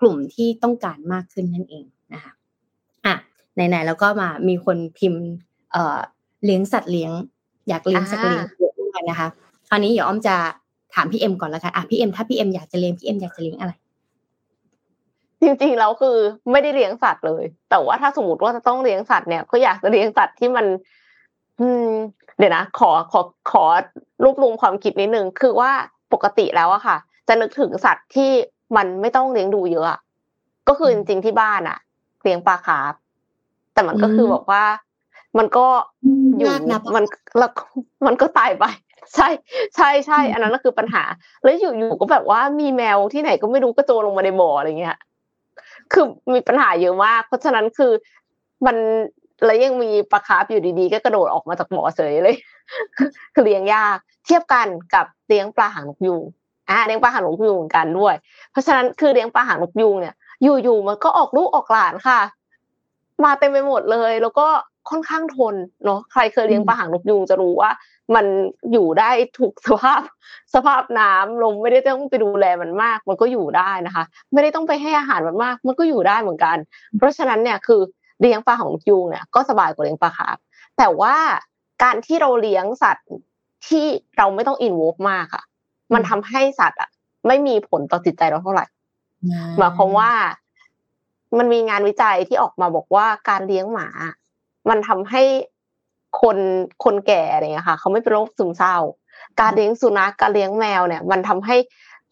กลุ่มที่ต้องการมากขึ้นนั่นเองนะคะอะไหนๆแล้วก็มามีคนพิมพ์ เอ่อเลี้ยงสัตว์เลี้ยง อยากเลี้ยงสัตว์เลี้ยงเยอะมากนะคะคราวนี้เดี๋ยวอ้อมจะถามพี่เอ็มก่อนแล้วกันอะพี่เอ็มถ้าพี่เอ็มอยากจะเลี้ยงพี่เอ็มอยากจะเลี้ยงอะไร จริงๆแล้วคือไม่ได้เลี้ยงสัตว์เลย แต่ว่าถ้าสมมติว่าจะต้องเลี้ยงสัตว์เนี่ยก็อยากจะเลี้ยงสัตว์ที่มัน อืม เดี๋ยวนะขอขอขอรวบรวมความคิดนิดนึงคือว่าปกติแล้วอะค่ะ จะนึกถึงสัตว์ที่มันไม่ต้องเลี้ยงดูเยอะก็คือจริงๆที่บ้านอะเลี้ยงปลาคาร์ฟแต่มันก็คือบอกว่า มันก็อยู่มันแล้วมันก็ตายไปใช่ใช่ใช่อันนั้นก็คือปัญหา แล้วอยู่ๆก็แบบว่ามีแมวที่ไหนก็ไม่รู้กระโจนลงมาในบ่ออะไรเงี้ย คือมีปัญหาเยอะมาก เพราะฉะนั้นคือมันแล้วยังมีปลาคาร์ฟอยู่ดีๆ ก็กระโดดออกมาจากบ่อเฉยเลยคือเลี้ยงยากเทียบกันกับเลี้ยงปลาหางนกยูงอ่าเลี้ยงปลาหางนกยูงเหมือนกันด้วย เพราะฉะนั้นคือเลี้ยงปลาหางนกยูงเนี่ย อยู่ๆมันก็ออกลูกออกหลานค่ะ มาเต็มไปหมดเลย แล้วก็ค่อนข้างทนเนาะใครเคยเลี้ยงปลาหางนกยูงจะรู้ว่า มันอยู่ได้ถูกสภาพสภาพน้ำลมไม่ได้ต้องไปดูแลมันมาก มันก็อยู่ได้นะคะ ไม่ได้ต้องไปให้อาหารมันมาก มันก็อยู่ได้เหมือนกัน เพราะฉะนั้นเนี่ยคือเลี้ยงปลาหางยูงเนี่ยก็สบายกว่าเลี้ยงปลาคาร์ฟแต่ว่าการที่เราเลี้ยงสัตว์ที่เราไม่ต้องอินวอฟมากค่ะ มันทำให้สัตว์อะ ไม่มีผลต่อจิตใจเราเท่าไหร่หมายความว่ามันมีงานวิจัยที่ออกมาบอกว่าการเลี้ยงหมา มันทำให้ คนคนแก่อะไรเงี้ยค่ะ เขาไม่เป็นโรคซึมเศร้า การเลี้ยงสุนัขการเลี้ยงแมวเนี่ย มันทำให้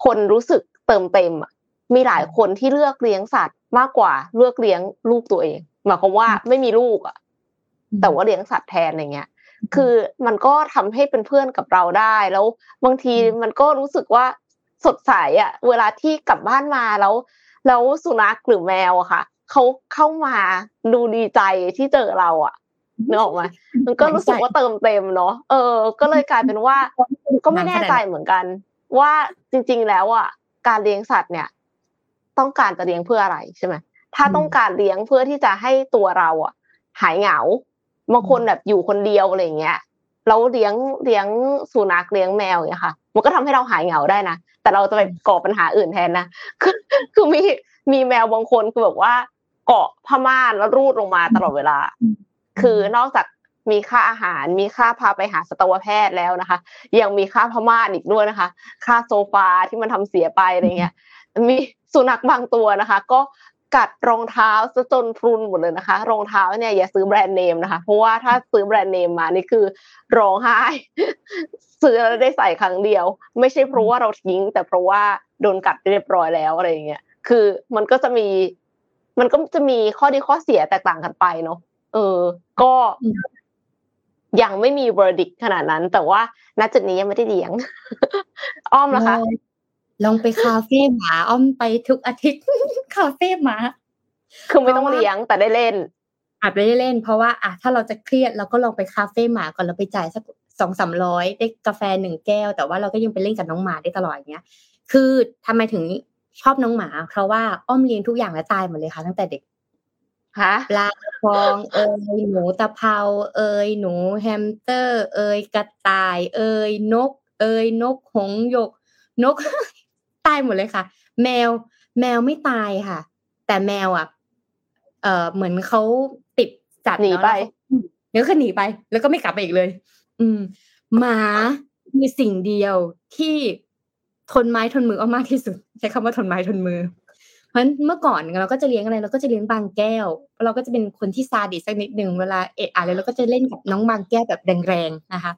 คนรู้สึกเติมเต็มอะมีหลายคนที่เลือกเลี้ยงสัตว์มากกว่าเลือกเลี้ยงลูกตัวเองหมายความว่าไม่มีลูกอะ แต่ว่าเลี้ยงสัตว์แทนอะไรเงี้ย คือมันก็ทำให้เป็นเพื่อนกับเราได้แล้ว บางทีมันก็รู้สึกว่าสดใสอะ เวลาที่กลับบ้านมาแล้ว แล้วสุนัขหรือแมวอะค่ะเขาเข้ามาดูดีใจที่เจอเราอะ นึกออกไหมมันก็รู้สึกว่าเติมเต็มเนาะเออ ก็เลยกลายเป็นว่า ก็ไม่แน่ใจเหมือนกัน ว่าจริง ๆ แล้วอะการเลี้ยงสัตว์เนี่ย ต้องการจะเลี้ยงเพื่ออะไรใช่ไหมถ้าต้องการเลี้ยงเพื่อที่จะให้ตัวเราอะ หายเหงาบางคนแบบอยู่คนเดียวอะไรเงี้ยเราเลี้ยงเลี้ยงสุนัขเลี้ยงแมวอย่างเงี้ยค่ะ มันก็ทำให้เราหายเหงาได้นะแต่เราจะไปก่อปัญหาอื่นแทนนะคือคือมีมีแมวบางคนคือแบบว่า เกาะผ้าม่านแล้วรูดลงมาตลอดเวลา คือนอกจากมีค่าอาหาร มีค่าพาไปหาสัตวแพทย์แล้วนะคะ ยังมีค่าผ้าม่านอีกด้วยนะคะ ค่าโซฟาที่มันทำเสียไปอะไรเงี้ย มีสุนัขบางตัวนะคะ ก็กัดรองเท้าซะจนพรุนหมดเลยนะคะ รองเท้าเนี่ยอย่าซื้อแบรนด์เนมนะคะ เพราะว่าถ้าซื้อแบรนด์เนมมานี่คือร้องไห้ ซื้อแล้วได้ใส่ครั้งเดียว ไม่ใช่เพราะว่าเราทิ้ง แต่เพราะว่าโดนกัดเรียบร้อยแล้วอะไรเงี้ย คือมันก็จะมี มันก็จะมีข้อดีข้อเสียแตกต่างกันไปเนาะ เออ ก็ยังไม่มี verdict ขนาดนั้น แต่ว่าณจุดนี้ยังไม่ได้เลี้ยง อ้อมนะคะ ลองไปคาเฟ่หมา อ้อมไปทุกอาทิตย์คาเฟ่หมา คือไม่ต้องเลี้ยงแต่ได้เล่นอาจจะได้เล่น เพราะว่าอะถ้าเราจะเครียดเราก็ลองไปคาเฟ่หมาก่อนเราไปจ่ายสักสองสามร้อยได้กาแฟหนึ่งแก้ว แต่ว่าเราก็ยังไปเล่นกับน้องหมาได้ตลอดอย่างเงี้ย คือทำไมถึงชอบน้องหมา เพราะว่าอ้อมเลี้ยงทุกอย่างและตายหมดเลยค่ะตั้งแต่เด็ก ปลาทองเอยหนูตะเภาเอยหนูแฮมสเตอร์ เอยกระต่าย เอยนก เอยนกหงหยก นก ตายหมดเลยค่ะ แมว แมวไม่ตายค่ะ แต่แมวอะ เอ่อเหมือนเขาติดสัดหนีไปเดี๋ยวก็หนีไป แล้วก็ไม่กลับไปอีกเลย อืม หมามีสิ่งเดียวที่ทนไม้ทนมือเอามากที่สุด ใช้คำว่าทนไม้ทนมือเพ ราะเมื่อก่อนเราก็จะเลี้ยงอะไรเราก็จะเลี้ยงบางแก้ว เราก็จะเป็นคนที่ซาดิสสักนิดหนึ่งเวลาเอะอะไรเราก็จะเล่นกับน้องบางแก้วแบบแรงๆนะคะ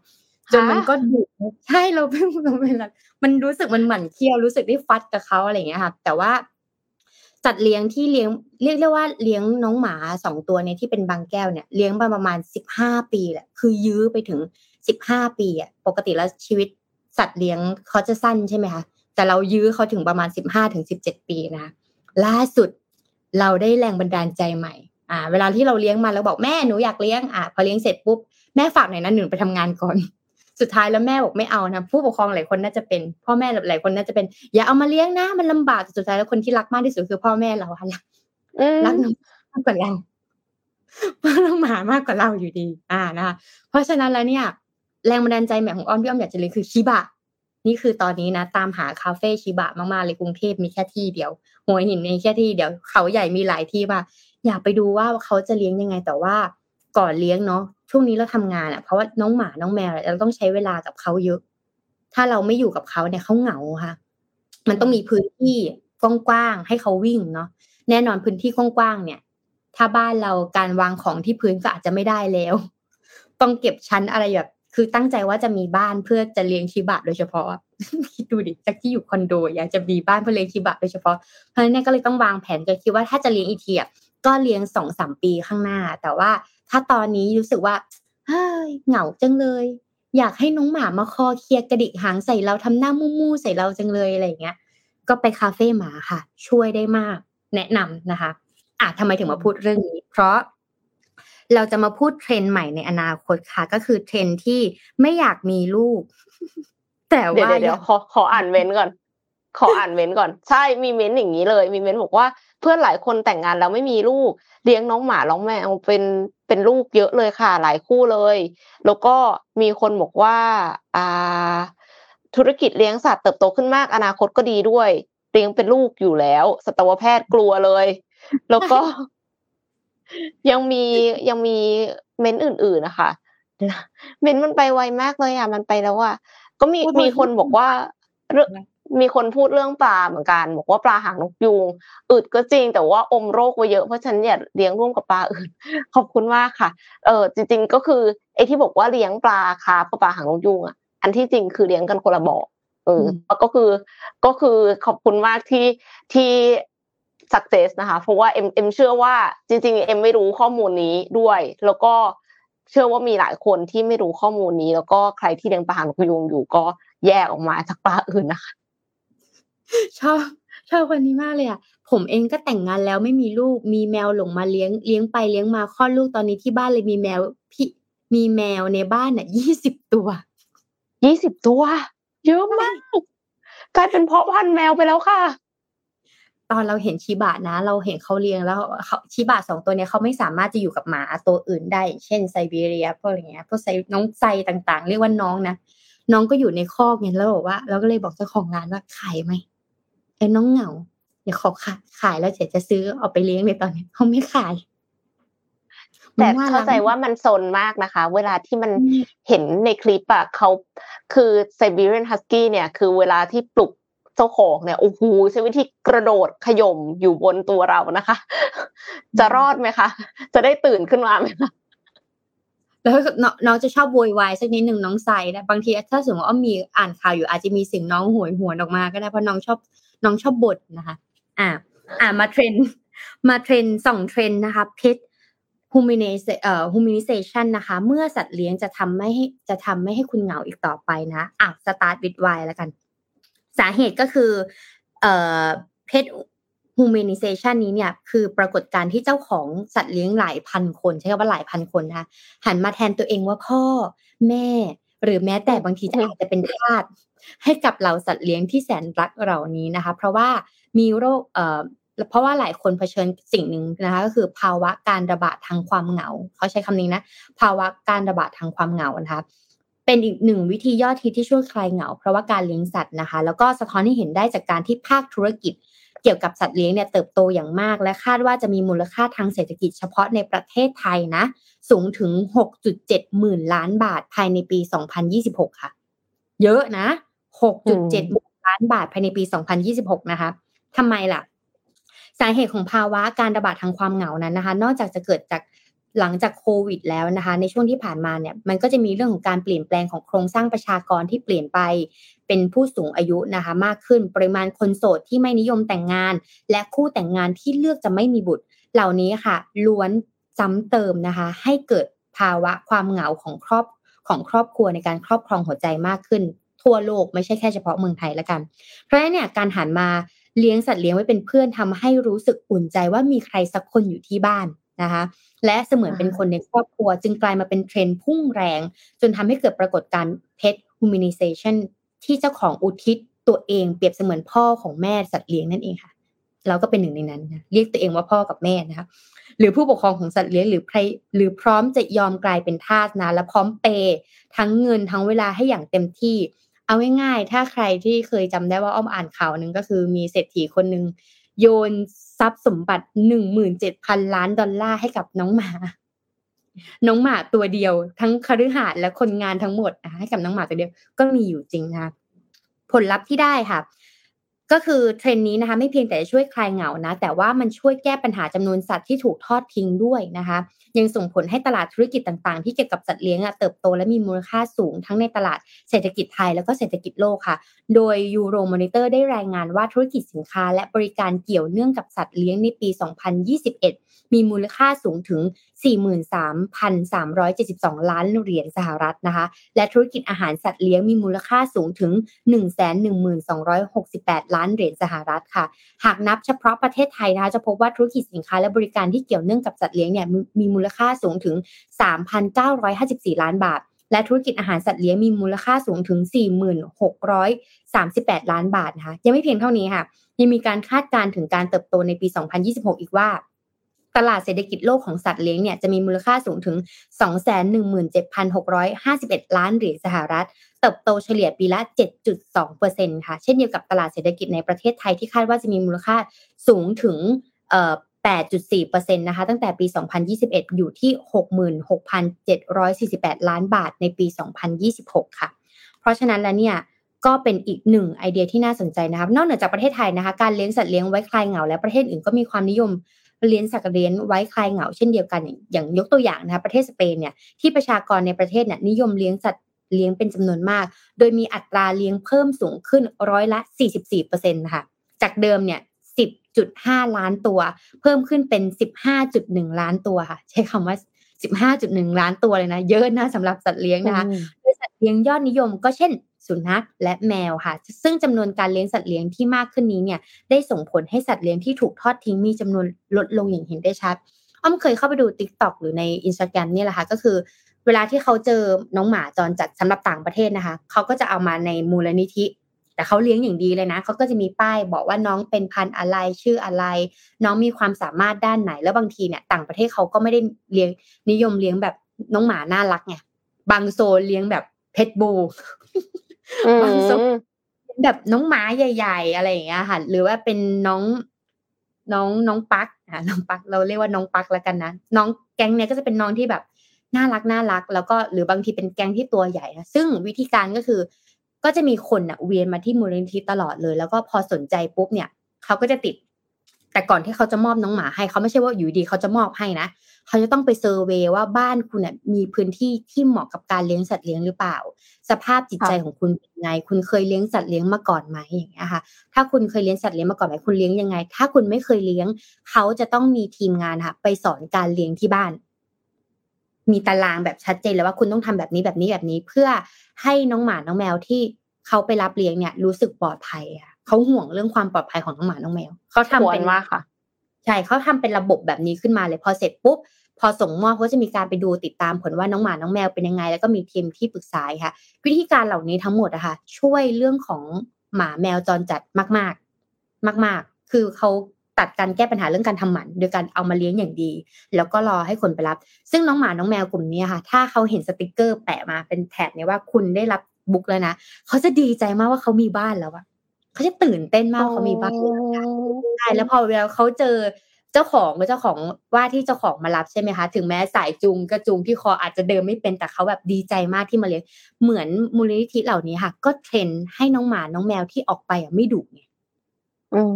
จนมันก็ดุใช่เราเพิ่งเป็นมันรู้สึกมันหมั่นเคี้ยวรู้สึกได้ฟัดกับเขาอะไรอย่างเงี้ยค่ะ แต่ว่าจัดเลี้ยงที่เลี้ยงเรียกได้ว่าเลี้ยงน้องหมาสองตัวเนี่ยที่เป็นบางแก้วเนี่ยเลี้ยงมาประมาณสิบห้าปีแหละคือยื้อไปถึงสิบห้าปีอะปกติแล้วชีวิตสัตว์เลี้ยงเขาจะสั้นใช่ไหมคะแต่เรายื้อเขาถึงประมาณสิบห้าถึงสิบเจ็ดปีนะ ล่าสุดเราได้แรงบันดาลใจใหม่อ่า เวลาที่เราเลี้ยงมาแล้วบอกแม่หนูอยากเลี้ยงอ่าพอเลี้ยงเสร็จปุ๊บแม่ฝากหน่อยนะหนูไปทำงานก่อน สุดท้ายแล้วแม่บอกไม่เอานะผู้ปกครองหลายคนน่าจะเป็น พ่อแม่หลายคนน่าจะเป็น อย่าเอามาเลี้ยงนะมันลำบากสุดท้ายแล้วคนที่รักมากที่สุดคือพ่อแม่เราค่ะรักรักน้องมากกว่าเราเพราะเราหมามากกว่าเราอยู่ดี อ่านะคะเพราะฉะนั้นแล้วเนี่ย แรงบันดาลใจแม่ของอ้อมที่อ้อมอยากจะเลี้ยงคือชิบะ นี่คือตอนนี้นะตามหาคาเฟ่ชิบะมากๆเลยกรุงเทพมีแค่ที่เดียวหัวหินมีแค่ที่เดียวเขาใหญ่มีหลายที่ว่า อยากไปดูว่าเขาจะเลี้ยงยังไงแต่ว่าก่อนเลี้ยงเนาะช่วงนี้เราทำงานอะเพราะว่าน้องหมาน้องแมวเราต้องใช้เวลากับเขาเยอะ ถ้าเราไม่อยู่กับเขาเนี่ยเขาเหงาค่ะ มันต้องมีพื้นที่กว้างๆให้เขาวิ่งเนาะแน่นอนพื้นที่กว้างๆเนี่ย ถ้าบ้านเราการวางของที่พื้นก็อาจจะไม่ได้แล้ว ต้องเก็บชั้นอะไรแบบ คือตั้งใจว่าจะมีบ้านเพื่อจะเลี้ยงชิบะโดยเฉพาะคิดดูดิจากที่อยู่คอนโดอยากจะมีบ้านเพื่อเลี้ยงชิบะโดยเฉพาะเพราะฉะนั้นก็เลยต้องวางแผนกันคิดว่าถ้าจะเลี้ยงอีเทียก็เลี้ยงสองสามปีข้างหน้า แต่ว่าถ้าตอนนี้รู้สึกว่าเฮ้ยเหงาจังเลย อยากให้น้องหมามาคอเคลียกระดิกหางใส่เราทำหน้ามู่มู่ใส่เราจังเลยอะไรเงี้ย ก็ไปคาเฟ่หมาค่ะ ช่วยได้มาก แนะนำนะคะอะทำไมถึงมาพูดเรื่องนี้ เพราะ เราจะมาพูดเทรนด์ใหม่ในอนาคตค่ะ ก็คือเทรนด์ที่ไม่อยากมีลูก แต่ว่าเดี๋ยวขอขออ่านเว้นก่อน ขออ่านเว้นก่อน ใช่มีเม้นอย่างนี้เลย มีเม้นบอกว่าเพื่อนหลายคนแต่งงานแล้วไม่มีลูก เลี้ยงน้องหมาน้องแมวเป็นเป็นลูกเยอะเลยค่ะ หลายคู่เลย แล้วก็มีคนบอกว่าอ่า ธุรกิจเลี้ยงสัตว์เติบโตขึ้นมาก อนาคตก็ดีด้วยเลี้ยงเป็นลูกอยู่แล้ว สัตวแพทย์กลัวเลย แล้วก็ ยังมียังมีเม้นอื่นๆนะคะเม้นมันไปไวมากเลยอะมันไปแล้วอะก็มีมีคนบอกว่าเรื่องมีคนพูดเรื่องปลาเหมือนกันบอกว่าปลาหางนกยูงอึดก็จริง แต่ว่าอมโรคไว้เยอะเพราะฉันอย่าเลี้ยงร่วมกับปลาอื่นขอบคุณมากค่ะ เออจริง ๆ ก็คือไอ้ที่บอกว่าเลี้ยงปลาคาร์ฟกับปลาหางนกยูงอะอันที่จริงคือเลี้ยงกันคนละบ่อเออก็คือก็คือขอบคุณมากที่ที่ suggest นะคะ เพราะว่าเอ็มเอ็มเชื่อว่าจริงๆเอ็มไม่รู้ข้อมูลนี้ด้วย แล้วก็เชื่อว่ามีหลายคนที่ไม่รู้ข้อมูลนี้ แล้วก็ใครที่เลี้ยงปลาหางนกยูงอยู่ก็แยกออกมาจากปลาอื่นนะคะชอบชอบคนนี้มากเลยอะผมเองก็แต่งงานแล้วไม่มีลูกมีแมวหลงมาเลี้ยงเลี้ยงไปเลี้ยงมาคลอดลูกตอนนี้ที่บ้านเลยมีแมวพี่มีแมวในบ้านอะยี่สิบตัวยี่สิบตัว เยอะมากกลายเป็นเพาะพันธุ์แมวไปแล้วค่ะ ตอนเราเห็นชิบะนะ เราเห็นเขาเลี้ยงแล้วเขาชิบะสองตัวเนี้ยเขาไม่สามารถจะอยู่กับหมาตัวอื่นได้ เช่นไซบีเรียพวกอะไรเงี้ยพวกไซน้องไซต่างๆ เรียกว่าน้องนะน้องก็อยู่ในคอกเนี่ยแล้วบอกว่าเราก็เลยบอกเจ้าของร้านว่าขายไหมเออน้องเหงาเดี๋ยวขอขายขายแล้วเดี๋ยวจะซื้อเอาไปเลี้ยงในตอนนี้เขาไม่ขายแต่เข้าใจว่ามันโซนมากนะคะ เวลาที่มันเห็นในคลิปอะเขาคือไซบีเรียนฮัสกี้เนี่ย คือเวลาที่ปลุก เจ้าของเนี่ยโอ้โหใช้วิธีกระโดดขย่มอยู่บนตัวเรานะคะ จะรอดไหมคะ จะได้ตื่นขึ้นมาไหมคะแล้วน้องจะชอบโวยวายสักนิดหนึ่งน้องใส่นะบางทีถ้าสมมติว่ามีอ่านข่าวอยู่อาจจะมีเสียงน้องหวยหวนออกมาก็ได้เพราะน้องชอบน้องชอบบ่นนะคะ อ่า อ่ามาเทรนด์มาเทรนด์สองเทรนด์นะคะ pet humaniza- เอ่อ humanization นะคะ เมื่อสัตว์เลี้ยงจะทำไม่ให้จะทำไม่ให้คุณเหงาอีกต่อไปนะอะ start with why แล้วกัน สาเหตุก็คือเอ่อ pet humanization นี้เนี่ยคือปรากฏการณ์ที่เจ้าของสัตว์เลี้ยงหลายพันคนใช้คำว่าหลายพันคนนะคะหันมาแทนตัวเองว่าพ่อแม่ หรือแม้แต่บางทีอาจจะเป็นทาสให้กับเราสัตว์เลี้ยงที่แสนรักเหล่านี้นะคะ เพราะว่ามีโรคเอ่อเพราะว่าหลายคนเผชิญสิ่งหนึ่งนะคะก็คือภาวะการระบาดทางความเหงาเขาใช้คำนี้นะภาวะการระบาดทางความเหงานะคะ เป็นอีกหนึ่งวิธียอดฮิตที่ช่วยคลายเหงา เพราะว่าการเลี้ยงสัตว์นะคะ แล้วก็สะท้อนให้เห็นได้จากการที่ภาคธุรกิจเกี่ยวกับสัตว์เลี้ยงเนี่ยเติบโตอย่างมาก และคาดว่าจะมีมูลค่าทางเศรษฐกิจเฉพาะในประเทศไทยนะ สูงถึง 6.7 หมื่นล้านบาทภายในปี 2026 ค่ะ เยอะนะ 6.7ล้านบาทภายในปี 2026 นะคะทำไมล่ะ สาเหตุของภาวะการระบาดทางความเหงานั้นนะคะ นอกจากจะเกิดจาก หลังจากโควิดแล้วนะคะ ในช่วงที่ผ่านมาเนี่ยมันก็จะมีเรื่องของการเปลี่ยนแปลงของโครงสร้างประชากรที่เปลี่ยนไปเป็นผู้สูงอายุนะคะมากขึ้นปริมาณคนโสดที่ไม่นิยมแต่งงาน และคู่แต่งงานที่เลือกจะไม่มีบุตร เหล่านี้ค่ะ ล้วนซ้ำเติมนะคะ ให้เกิดภาวะความเหงาของครอบของครอบครัวในการครอบครองหัวใจมากขึ้น ทั่วโลกไม่ใช่แค่เฉพาะเมืองไทยละกัน เพราะฉะนั้นเนี่ยการหันมาเลี้ยงสัตว์เลี้ยงไว้เป็นเพื่อนทำให้รู้สึกอุ่นใจว่ามีใครสักคนอยู่ที่บ้าน นะคะและเสมือนเป็นคนในครอบครัว จึงกลายมาเป็นเทรนด์พุ่งแรง จนทำให้เกิดปรากฏการณ์ pet humanization ที่เจ้าของอุทิศตัวเองเปรียบเสมือนพ่อของแม่สัตว์เลี้ยงนั่นเองค่ะ เราก็เป็นหนึ่งในนั้นนะเรียกตัวเองว่าพ่อกับแม่นะคะหรือผู้ปกครองของสัตว์เลี้ยงหรือใครหรือพร้อมจะยอมกลายเป็นทาสนะและพร้อมเปย์ทั้งเงินทั้งเวลาให้อย่างเต็มที่ เอาง่ายๆถ้าใครที่เคยจำได้ว่าอ้อมอ่านข่าวหนึ่งก็คือมีเศรษฐีคนหนึ่งโยน ทรัพย์สมบัติหนึ่งหมื่นเจ็ดพันล้านดอลลาร์ให้กับน้องหมา น้องหมาตัวเดียว ทั้งคฤหาสน์และคนงานทั้งหมดให้กับน้องหมาตัวเดียวก็มีอยู่จริงนะผลลัพธ์ที่ได้ค่ะ ก็คือเทรนด์นี้นะคะไม่เพียงแต่จะช่วยคลายเหงานะ แต่ว่ามันช่วยแก้ปัญหาจำนวนสัตว์ที่ถูกทอดทิ้งด้วยนะคะ ยังส่งผลให้ตลาดธุรกิจต่างๆ ที่เกี่ยวกับสัตว์เลี้ยงเติบโตและมีมูลค่าสูงทั้งในตลาดเศรษฐกิจไทยแล้วก็เศรษฐกิจโลกค่ะ โดย Euromonitor ได้รายงานว่าธุรกิจสินค้า และบริการเกี่ยวเนื่องกับสัตว์เลี้ยงในปี 2021 มีมูลค่าสูงถึง 43,372 ล้านเหรียญสหรัฐนะคะ และธุรกิจอาหารสัตว์เลี้ยงมีมูลค่าสูงถึง 112,68 ล้านเหรียญสหรัฐค่ะ หากนับเฉพาะประเทศไทยนะคะจะพบว่าธุรกิจสินค้าและบริการที่เกี่ยวเนื่องกับสัตว์เลี้ยงเนี่ยมีมูลค่าสูงถึง 3,954 ล้านบาทและธุรกิจอาหารสัตว์เลี้ยงมีมูลค่าสูงถึง 4638 ล้านบาทนะคะยังไม่เพียงเท่านี้ค่ะ ยังมีการคาดการณ์ถึงการเติบโตในปี 2026 อีกว่า ตลาดเศรษฐกิจโลกของสัตว์เลี้ยงเนี่ยจะมีมูลค่าสูงถึง 217,651 ล้านเหรียญสหรัฐ เติบโตเฉลี่ยปีละ 7.2%ค่ะ เช่นเดียวกับตลาดเศรษฐกิจในประเทศไทยที่คาดว่าจะมีมูลค่าสูงถึงเอ่อ8.4%นะคะตั้งแต่ปี 2021 อยู่ที่ 66,748 ล้านบาทในปี 2026 ค่ะ เพราะฉะนั้นแล้วเนี่ยก็เป็นอีกหนึ่งไอเดียที่น่าสนใจนะครับ นอกเหนือจากประเทศไทยนะคะ การเลี้ยงสัตว์เลี้ยงไว้คลายเหงาและประเทศอื่นก็มีความนิยม เลี้ยงสัตว์เลี้ยงไว้คลายเหงาเช่นเดียวกันอย่างยกตัวอย่างนะคะประเทศสเปนเนี่ยที่ประชากรในประเทศเนี่ยนิยมเลี้ยงสัตว์เลี้ยงเป็นจำนวนมาก โดยมีอัตราเลี้ยงเพิ่มสูงขึ้นร้อยละ 44%นะคะจากเดิมเนี่ย10.5 ล้านตัว เพิ่มขึ้นเป็น 15.1 ล้านตัวค่ะ ใช้คำว่า 15.1 ล้านตัวเลยนะ เยอะนะสำหรับสัตว์เลี้ยงนะคะโดยสัตว์เลี้ยงยอดนิยมก็เช่น สุนัขและแมวค่ะ ซึ่งจำนวนการเลี้ยงสัตว์เลี้ยงที่มากขึ้นนี้เนี่ยได้ส่งผลให้สัตว์เลี้ยงที่ถูกทอดทิ้งมีจำนวนลดลงอย่างเห็นได้ชัด อ้อมเคยเข้าไปดู t ิ k t o k หรือใน Instagram นี่ยแหละค่ะก็คือ เวลาที่เขาเจอน้องหมาจรจัดสำหรับต่างประเทศนะคะเขาก็จะเอามาในมูลนิธิแต่เขาเลี้ยงอย่างดีเลยนะ เขาก็จะมีป้ายบอกว่าน้องเป็นพันธุ์อะไรชื่ออะไร น้องมีความสามารถด้านไหน แล้วบางทีเนี่ยต่างประเทศเขาก็ไม่ได้เลี้ยงนิยมเลี้ยงแบบน้องหมาน่ารักไงบางโซนเลี้ยงแบบเพชรบู บางโซนแบบน้องหมาใหญ่ ๆ อะไรอย่างเงี้ยค่ะ หรือว่าเป็นน้องน้องน้องปักอะน้องปักเราเรียกว่าน้องปักแล้วกันนะน้องแก๊งเนี้ยก็จะเป็นน้องที่แบบน่ารักน่ารัก แล้วก็หรือบางทีเป็นแก๊งที่ตัวใหญ่นะซึ่งวิธีการก็คือ ก็จะมีคนอะเวียนมาที่มูลนิธิตลอดเลย แล้วก็พอสนใจปุ๊บเนี่ยเขาก็จะติด แต่ก่อนที่เขาจะมอบน้องหมาให้เขาไม่ใช่ว่าอยู่ดีเขาจะมอบให้นะเขาจะต้องไปเซอร์เวยว่าบ้านคุณเนี่ยมีพื้นที่ที่เหมาะกับการเลี้ยงสัตว์เลี้ยงหรือเปล่า สภาพจิตใจของคุณเป็นไง คุณเคยเลี้ยงสัตว์เลี้ยงมาก่อนไหมอย่างเงี้ยค่ะถ้าคุณเคยเลี้ยงสัตว์เลี้ยงมาก่อนไหมคุณเลี้ยงยังไง ถ้าคุณไม่เคยเลี้ยง เขาจะต้องมีทีมงานค่ะ ไปสอนการเลี้ยงที่บ้าน มีตารางแบบชัดเจนเลยว่าคุณต้องทำแบบนี้แบบนี้แบบนี้ เพื่อให้น้องหมาน้องแมวที่เขาไปรับเลี้ยงเนี่ย รู้สึกปลอดภัยอะ เขาห่วงเรื่องความปลอดภัยของน้องหมาน้องแมวเขาทำเป็นว่าค่ะ ใช่เขาทำเป็นระบบแบบนี้ขึ้นมาเลยพอเสร็จปุ๊บพอส่งมอบเขาจะมีการไปดูติดตามผลว่าน้องหมาน้องแมวเป็นยังไง แล้วก็มีทีมที่ปรึกษาค่ะ วิธีการเหล่านี้ทั้งหมดอะค่ะช่วยเรื่องของหมาแมวจรจัดมาก ๆ มาก ๆ คือเขาตัดการแก้ปัญหาเรื่องการทำหมัน โดยการเอามาเลี้ยงอย่างดี แล้วก็รอให้คนไปรับ ซึ่งน้องหมาน้องแมวกลุ่มนี้ค่ะ ถ้าเขาเห็นสติกเกอร์แปะมาเป็นแถบเนี่ยว่าคุณได้รับบุ๊กแล้วนะเขาจะดีใจมากว่าเขามีบ้านแล้วอะ เขาจะตื่นเต้นมากเขามีบ้านใช่แล้วพอเวลาเขาเจอเจ้าของเจ้าของว่าที่เจ้าของมารับใช่ไหมคะ ถึงแม้สายจูงกระจูงที่คออาจจะเดินไม่เป็นแต่เขาแบบดีใจมากที่มาเลี้ยงเหมือนมูลนิธิเหล่านี้ค่ะ ก็เทรนให้น้องหมาน้องแมวที่ออกไปอะไม่ดุไง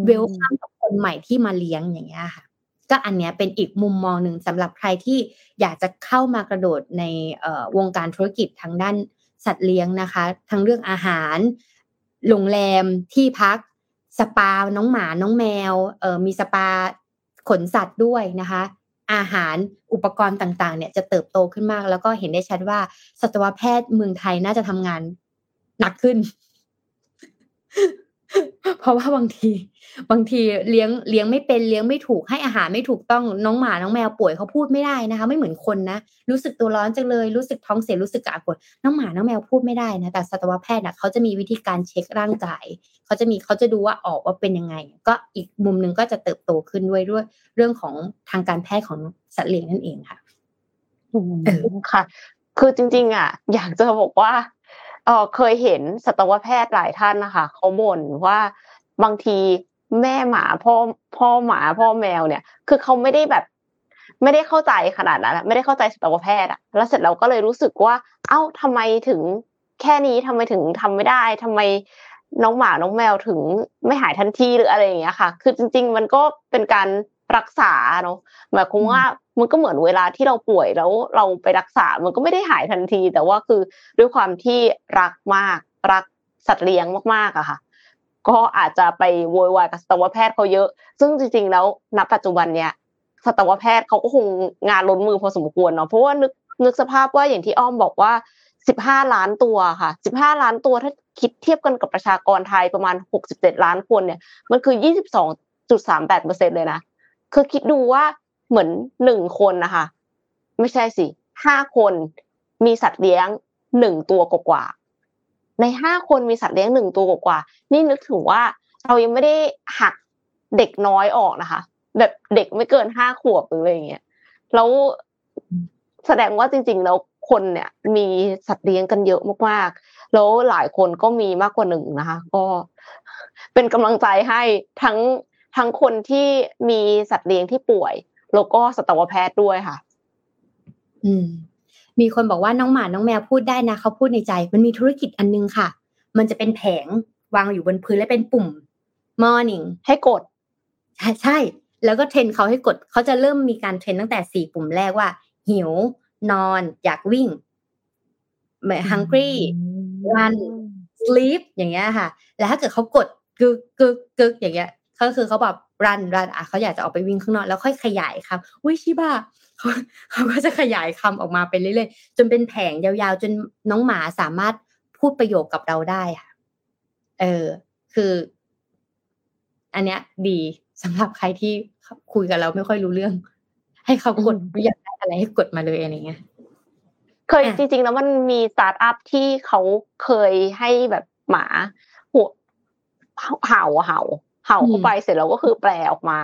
เวลคัมกับคนใหม่ที่มาเลี้ยงอย่างเงี้ยค่ะ ก็อันเนี้ยเป็นอีกมุมมองหนึ่งสำหรับใครที่อยากจะเข้ามากระโดดในวงการธุรกิจทางด้านสัตว์เลี้ยงนะคะ ทั้งเรื่องอาหาร โรงแรมที่พัก สปา น้องหมา น้องแมว เออมีสปาขนสัตว์ด้วยนะคะ อาหารอุปกรณ์ต่างๆ เนี่ยจะเติบโตขึ้นมาก แล้วก็เห็นได้ชัดว่าสัตวแพทย์เมืองไทยน่าจะทำงานหนักขึ้น เพราะว่าบางที บางทีเลี้ยงเลี้ยงไม่เป็นเลี้ยงไม่ถูกให้อาหารไม่ถูกต้องน้องหมาน้องแมวป่วยเขาพูดไม่ได้นะคะ ไม่เหมือนคนนะรู้สึกตัวร้อนจังเลยรู้สึกท้องเสียรู้สึกกระอักปวดน้องหมาน้องแมวพูดไม่ได้นะแต่สัตวแพทย์นะเขาจะมีวิธีการเช็คร่างกายเขาจะมีเขาจะดูว่าออกว่าเป็นยังไง ก็อีกมุมหนึ่งก็จะเติบโตขึ้นด้วยด้วยเรื่องของทางการแพทย์ของสัตว์เลี้ยงนั่นเองค่ะอืมค่ะ คือจริง ๆ อะ อยากจะบอกว่า เออเคยเห็นสัตวแพทย์หลายท่านนะคะเขาบ่นว่าบางทีแม่หมาพ่อพ่อหมาพ่อแมวเนี่ย คือเขาไม่ได้แบบ ไม่ได้เข้าใจขนาดนั้นไม่ได้เข้าใจสัตวแพทย์อะแล้วเสร็จเราก็เลยรู้สึกว่า เอ้าทำไมถึงแค่นี้ทำไมถึงทำไม่ได้ทำไมน้องหมาน้องแมวถึงไม่หายทันทีหรืออะไรอย่างเงี้ยค่ะ คือจริง ๆ มันก็เป็นการ รักษาเนาะหมายความว่ามันก็เหมือนเวลาที่เราป่วยแล้วเราไปรักษา มันก็ไม่ได้หายทันที แต่ว่าคือด้วยความที่รักมากรักสัตว์เลี้ยงมากๆอะค่ะ ก็อาจจะไปโวยวายกับสัตวแพทย์เขาเยอะ ซึ่งจริง ๆ แล้วณปัจจุบันเนี้ยสัตวแพทย์เขาก็คงงานล้นมือพอสมควรเนาะเพราะว่านึกนึกสภาพว่าอย่างที่อ้อมบอกว่าสิบห้าล้านตัวค่ะสิบห้าล้านตัวถ้าคิดเทียบกันกับประชากรไทยประมาณหกสิบเจ็ดล้านคนเนี่ย มันคือยี่สิบสองจุดสามแปดเปอร์เซ็นเลยนะ คือคิดดูว่าเหมือนหนึ่งคนนะคะ ไม่ใช่สิห้าคนมีสัตว์เลี้ยงหนึ่งตัวกว่าในห้าคนมีสัตว์เลี้ยงหนึ่งตัวกว่า นี่นึกถึงว่าเรายังไม่ได้หักเด็กน้อยออกนะคะ แบบเด็กไม่เกินห้าขวบหรืออะไรเงี้ยแล้วแสดงว่าจริง ๆ แล้วคนเนี่ย มีสัตว์เลี้ยงกันเยอะมากๆ แล้วหลายคนก็มีมากกว่าหนึ่งนะคะ ก็เป็นกำลังใจให้ทั้ง ทั้งคนที่มีสัตว์เลี้ยงที่ป่วย แล้วก็สัตวแพทย์ด้วยค่ะ อืม มีคนบอกว่าน้องหมาน้องแมวพูดได้นะเขาพูดในใจ มันมีธุรกิจอันนึงค่ะ มันจะเป็นแผงวางอยู่บนพื้นและเป็นปุ่ม morning ให้กด ใช่ใช่ แล้วก็เทรนเขาให้กด เขาจะเริ่มมีการเทรนตั้งแต่สี่ปุ่มแรกว่า หิว นอน อยากวิ่งแบบ hungry run sleep อย่างเงี้ยค่ะ แล้วถ้าเกิดเขากดกึกกึกกึกอย่างเงี้ย ก็คือเขาแบบรันรันอะเขาอยากจะออกไปวิ่งข้างนอกแล้วค่อยขยายคำอุ้ยชิบ้าเขาเขาก็จะขยายคำออกมาไปเรื่อยๆจนเป็นแผงยาวๆ จนน้องหมาสามารถพูดประโยคกับเราได้ค่ะ เออ คือ อันเนี้ย ดีสำหรับใครที่คุยกับเราไม่ค่อยรู้เรื่อง ให้เขากดอยากได้อะไรให้กดมาเลยอะไรเงี้ยเคยจริงๆแล้วมันมีสตาร์ทอัพที่เขาเคยให้แบบหมาหัวเห่าเห่า เห่าเข้าไปเสร็จแล้วก็คือแปลออกมา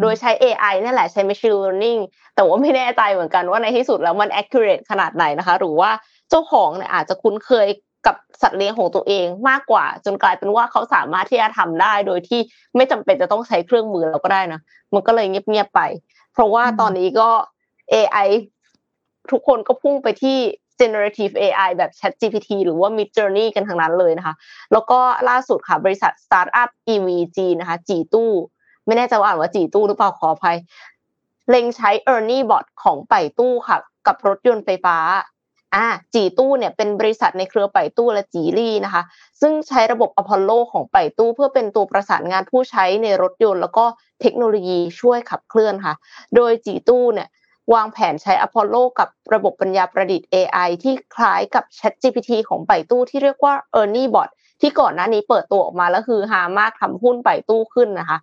โดยใช้ AI นั่นแหละใช้ machine learning แต่ว่าไม่แน่ใจเหมือนกันว่าในที่สุดแล้วมัน accurate ขนาดไหนนะคะ หรือว่าเจ้าของเนี่ยอาจจะคุ้นเคยกับสัตว์เลี้ยงของตัวเองมากกว่า จนกลายเป็นว่าเขาสามารถที่จะทำได้โดยที่ไม่จำเป็นจะต้องใช้เครื่องมือเราก็ได้นะมันก็เลยเงียบๆไป เพราะว่าตอนนี้ก็ AI ทุกคนก็พุ่งไปที่ generative AI แบบ Chat GPT หรือว่า Mid Journey กันทางนั้นเลยนะคะ แล้วก็ล่าสุดค่ะบริษัท Startup EVG นะคะจีตู้ไม่แน่ใจว่าอ่านว่าจีตู้หรือเปล่าขออภัยเล็งใช้ Ernie Bot ของไปตู้ค่ะ กับรถยนต์ไฟฟ้าอ่าจีตู้เนี่ยเป็นบริษัทในเครือไปตู้และจีรี่นะคะ ซึ่งใช้ระบบอพอลโลของไปตู้เพื่อเป็นตัวประสานงานผู้ใช้ในรถยนต์ แล้วก็เทคโนโลยีช่วยขับเคลื่อนค่ะ โดยจีตู้เนี่ย วางแผนใช้ Apollo กับระบบปัญญาประดิษฐ์ AI ที่คล้ายกับ ChatGPT ของไปตู้ที่เรียกว่า Ernie Bot ที่ก่อนหน้านี้เปิดตัวออกมาแล้วคือหามากทำหุ้นไปตู้ขึ้นนะคะ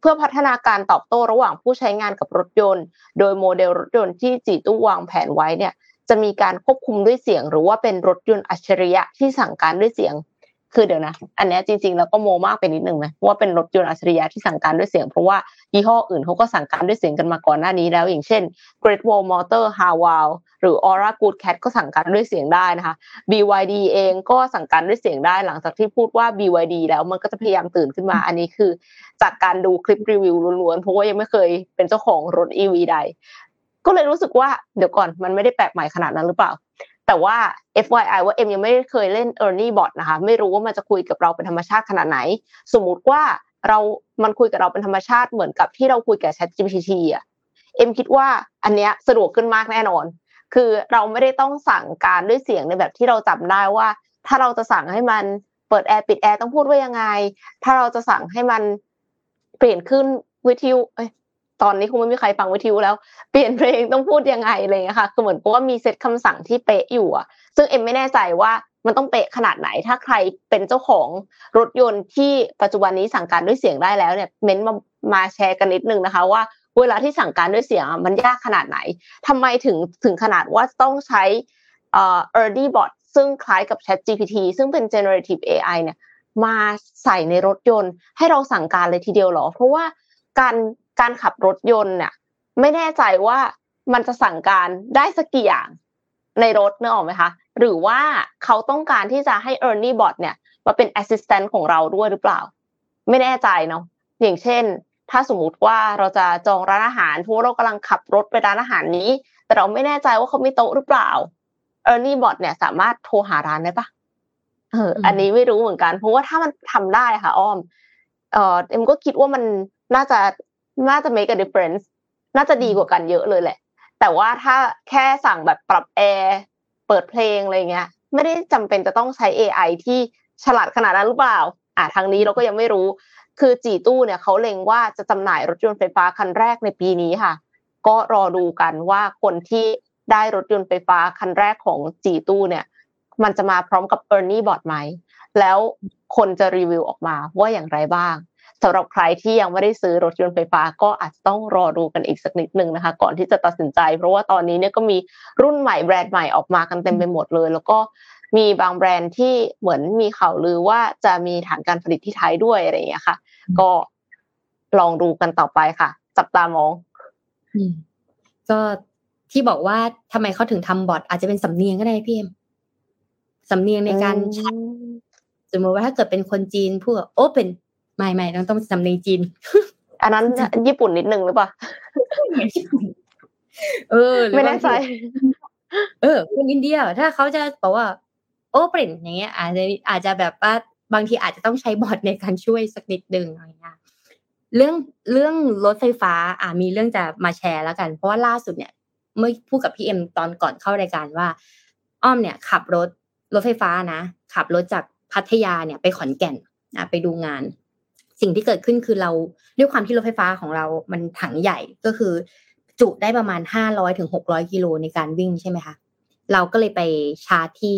เพื่อพัฒนาการตอบโต้ระหว่างผู้ใช้งานกับรถยนต์ โดยโมเดลรถยนต์ที่จีตู้วางแผนไว้เนี่ยจะมีการควบคุมด้วยเสียง หรือว่าเป็นรถยนต์อัจฉริยะที่สั่งการด้วยเสียง คือเดี๋ยวนะ อันนี้จริงๆแล้วก็โมมากไปนิดนึงไหมว่าเป็นรถยนต์อัจฉริยะที่สั่งการด้วยเสียง เพราะว่ายี่ห้ออื่นเขาก็สั่งการด้วยเสียงกันมาก่อนหน้านี้แล้ว อย่างเช่น Great Wall Motor h a w a l หรือ Aura Good Cat ก็สั่งการด้วยเสียงได้นะคะ BYD เองก็สั่งการด้วยเสียงได้หลังจากที่พูดว่า BYD แล้วมันก็จะพยายามตื่นขึ้นมา อันนี้คือ จากการดูคลิปรีวิวล้วนๆเพราะว่ายังไม่เคยเป็นเจ้าของรถ EV ใดก็เลยรู้สึกว่าเดี๋ยวก่อนมันไม่ได้แปลกใหม่ขนาดนั้นหรือเปล่า แต่ว่า FYI ว่าเอ็มยังไม่เคยเล่น Ernie Bot นะคะ ไม่รู้ว่ามันจะคุยกับเราเป็นธรรมชาติขนาดไหน สมมุติว่าเรา มันคุยกับเราเป็นธรรมชาติเหมือนกับที่เราคุยกับ Chat GPT อะ เอ็มคิดว่าอันเนี้ยสะดวกขึ้นมากแน่นอน คือเราไม่ได้ต้องสั่งการด้วยเสียงในแบบที่เราจำได้ว่า ถ้าเราจะสั่งให้มันเปิดแอร์ปิดแอร์ต้องพูดว่ายังไง ถ้าเราจะสั่งให้มันเปลี่ยนคลื่นวิทยุเอ้ย ตอนนี้คงไม่มีใครฟังวิทยุแล้ว เปลี่ยนเพลงต้องพูดยังไงอะไรเงี้ยค่ะคือเหมือนกับว่ามีเซตคำสั่งที่เป๊ะอยู่อะซึ่งเอ็มไม่แน่ใจว่ามันต้องเป๊ะขนาดไหน ถ้าใครเป็นเจ้าของรถยนต์ที่ปัจจุบันนี้สั่งการด้วยเสียงได้แล้วเนี่ยเม้นมามาแชร์กันนิดนึงนะคะว่าเวลาที่สั่งการด้วยเสียงมันยากขนาดไหนทำไมถึงถึงขนาดว่าต้องใช้เอ่อ early bot ซึ่งคล้ายกับ Chat GPT ซึ่งเป็น generative AI เนี่ยมาใส่ในรถยนต์ให้เราสั่งการเลยทีเดียวหรอ เพราะว่าการ การขับรถยนต์เนี่ยไม่แน่ใจว่ามันจะสั่งการได้สักกี่อย่างในรถเนอะออกไหมคะหรือว่าเขาต้องการที่จะให้ Ernie Bot เนี่ยมาเป็น assistant ของเราด้วยหรือเปล่า ไม่แน่ใจเนาะอย่างเช่น ถ้าสมมุติว่าเราจะจองร้านอาหารเพราะเรากำลังขับรถไปร้านอาหารนี้ แต่เราไม่แน่ใจว่าเขามีโต๊ะหรือเปล่า Ernie Bot เนี่ยสามารถโทรหาร้านได้ปะเอออันนี้ไม่รู้เหมือนกัน เพราะว่าถ้ามันทำได้ค่ะ อ้อม เออเอ็มก็คิดว่ามันน่าจะ น่าจะ make a difference น่าจะดีกว่ากันเยอะเลยแหละ แต่ว่าถ้าแค่สั่งแบบปรับแอร์เปิดเพลงอะไรเงี้ย ไม่ได้จำเป็นจะต้องใช้ AI ที่ฉลาดขนาดนั้นหรือเปล่า อ่าทางนี้เราก็ยังไม่รู้ คือจีตู้เนี่ยเขาเล็งว่าจะจำหน่ายรถยนต์ไฟฟ้าคันแรกในปีนี้ค่ะ ก็รอดูกันว่าคนที่ได้รถยนต์ไฟฟ้าคันแรกของจีตู้เนี่ย มันจะมาพร้อมกับ e r n i e Bot ไหม แล้วคนจะรีวิวออกมาว่าอย่างไรบ้าง สำหรับใครที่ยังไม่ได้ซื้อรถยนต์ไฟฟ้าก็อาจจะต้องรอดูกันอีกสักนิดนึงนะคะ ก่อนที่จะตัดสินใจ เพราะว่าตอนนี้เนี่ยก็มีรุ่นใหม่แบรนด์ใหม่ออกมากันเต็มไปหมดเลย แล้วก็มีบางแบรนด์ที่เหมือนมีข่าวลือว่าจะมีฐานการผลิตที่ไทยด้วยอะไรอย่างเงี้ยค่ะ ก็ลองดูกันต่อไปค่ะ จับตามองก็ที่บอกว่าทำไมเขาถึงทำบอทอาจจะเป็นสำเนียงก็ได้พี่เอ็มสำเนียงในการสมมติว่าถ้าเกิดเป็นคนจีนพูดโอเปน ไม่ไม่ต้องต้องสำเนียงจีน อันนั้นญี่ปุ่นนิดนึงหรือเปล่าเออไม่แน่ใจเออคนอินเดียถ้าเขาจะบอกว่า โอเปนอย่างเงี้ย อาจจะอาจจะแบบว่าบางทีอาจจะต้องใช้บอทในการช่วยสักนิดนึงอะไรเงี้ยเรื่องเรื่องรถไฟฟ้า อ่ามีเรื่องจะมาแชร์แล้วกัน เพราะว่าล่าสุดเนี่ย เมื่อพูดกับพี่เอ็มตอนก่อนเข้ารายการว่า อ้อมเนี่ย ขับรถรถไฟฟ้านะ ขับรถจากพัทยาเนี่ยไปขอนแก่นอะไปดูงาน สิ่งที่เกิดขึ้นคือเราด้วยความที่รถไฟฟ้าของเรามันถังใหญ่ก็คือ จุได้ประมาณห้าร้อยถึงหกร้อยกิโลในการวิ่งใช่ไหมคะเราก็เลยไปชาร์จที่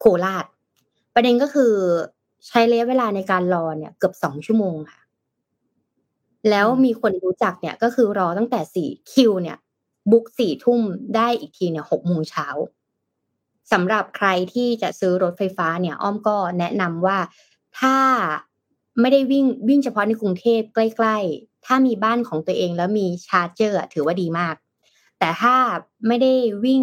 โคราช ประเด็นก็คือใช้ระยะเวลาในการรอเนี่ยเกือบสองชั่วโมงค่ะ แล้วมีคนรู้จักเนี่ยก็คือรอตั้งแต่สี่คิวเนี่ย บุ๊กสี่ทุ่มได้อีกทีเนี่ยหกโมงเช้าสำหรับใครที่จะซื้อรถไฟฟ้าเนี่ย อ้อมก็แนะนำว่าถ้า ไม่ได้วิ่งวิ่งเฉพาะในกรุงเทพใกล้ๆ ถ้ามีบ้านของตัวเองแล้วมีชาร์จเจอร์ถือว่าดีมาก แต่ถ้าไม่ได้วิ่ง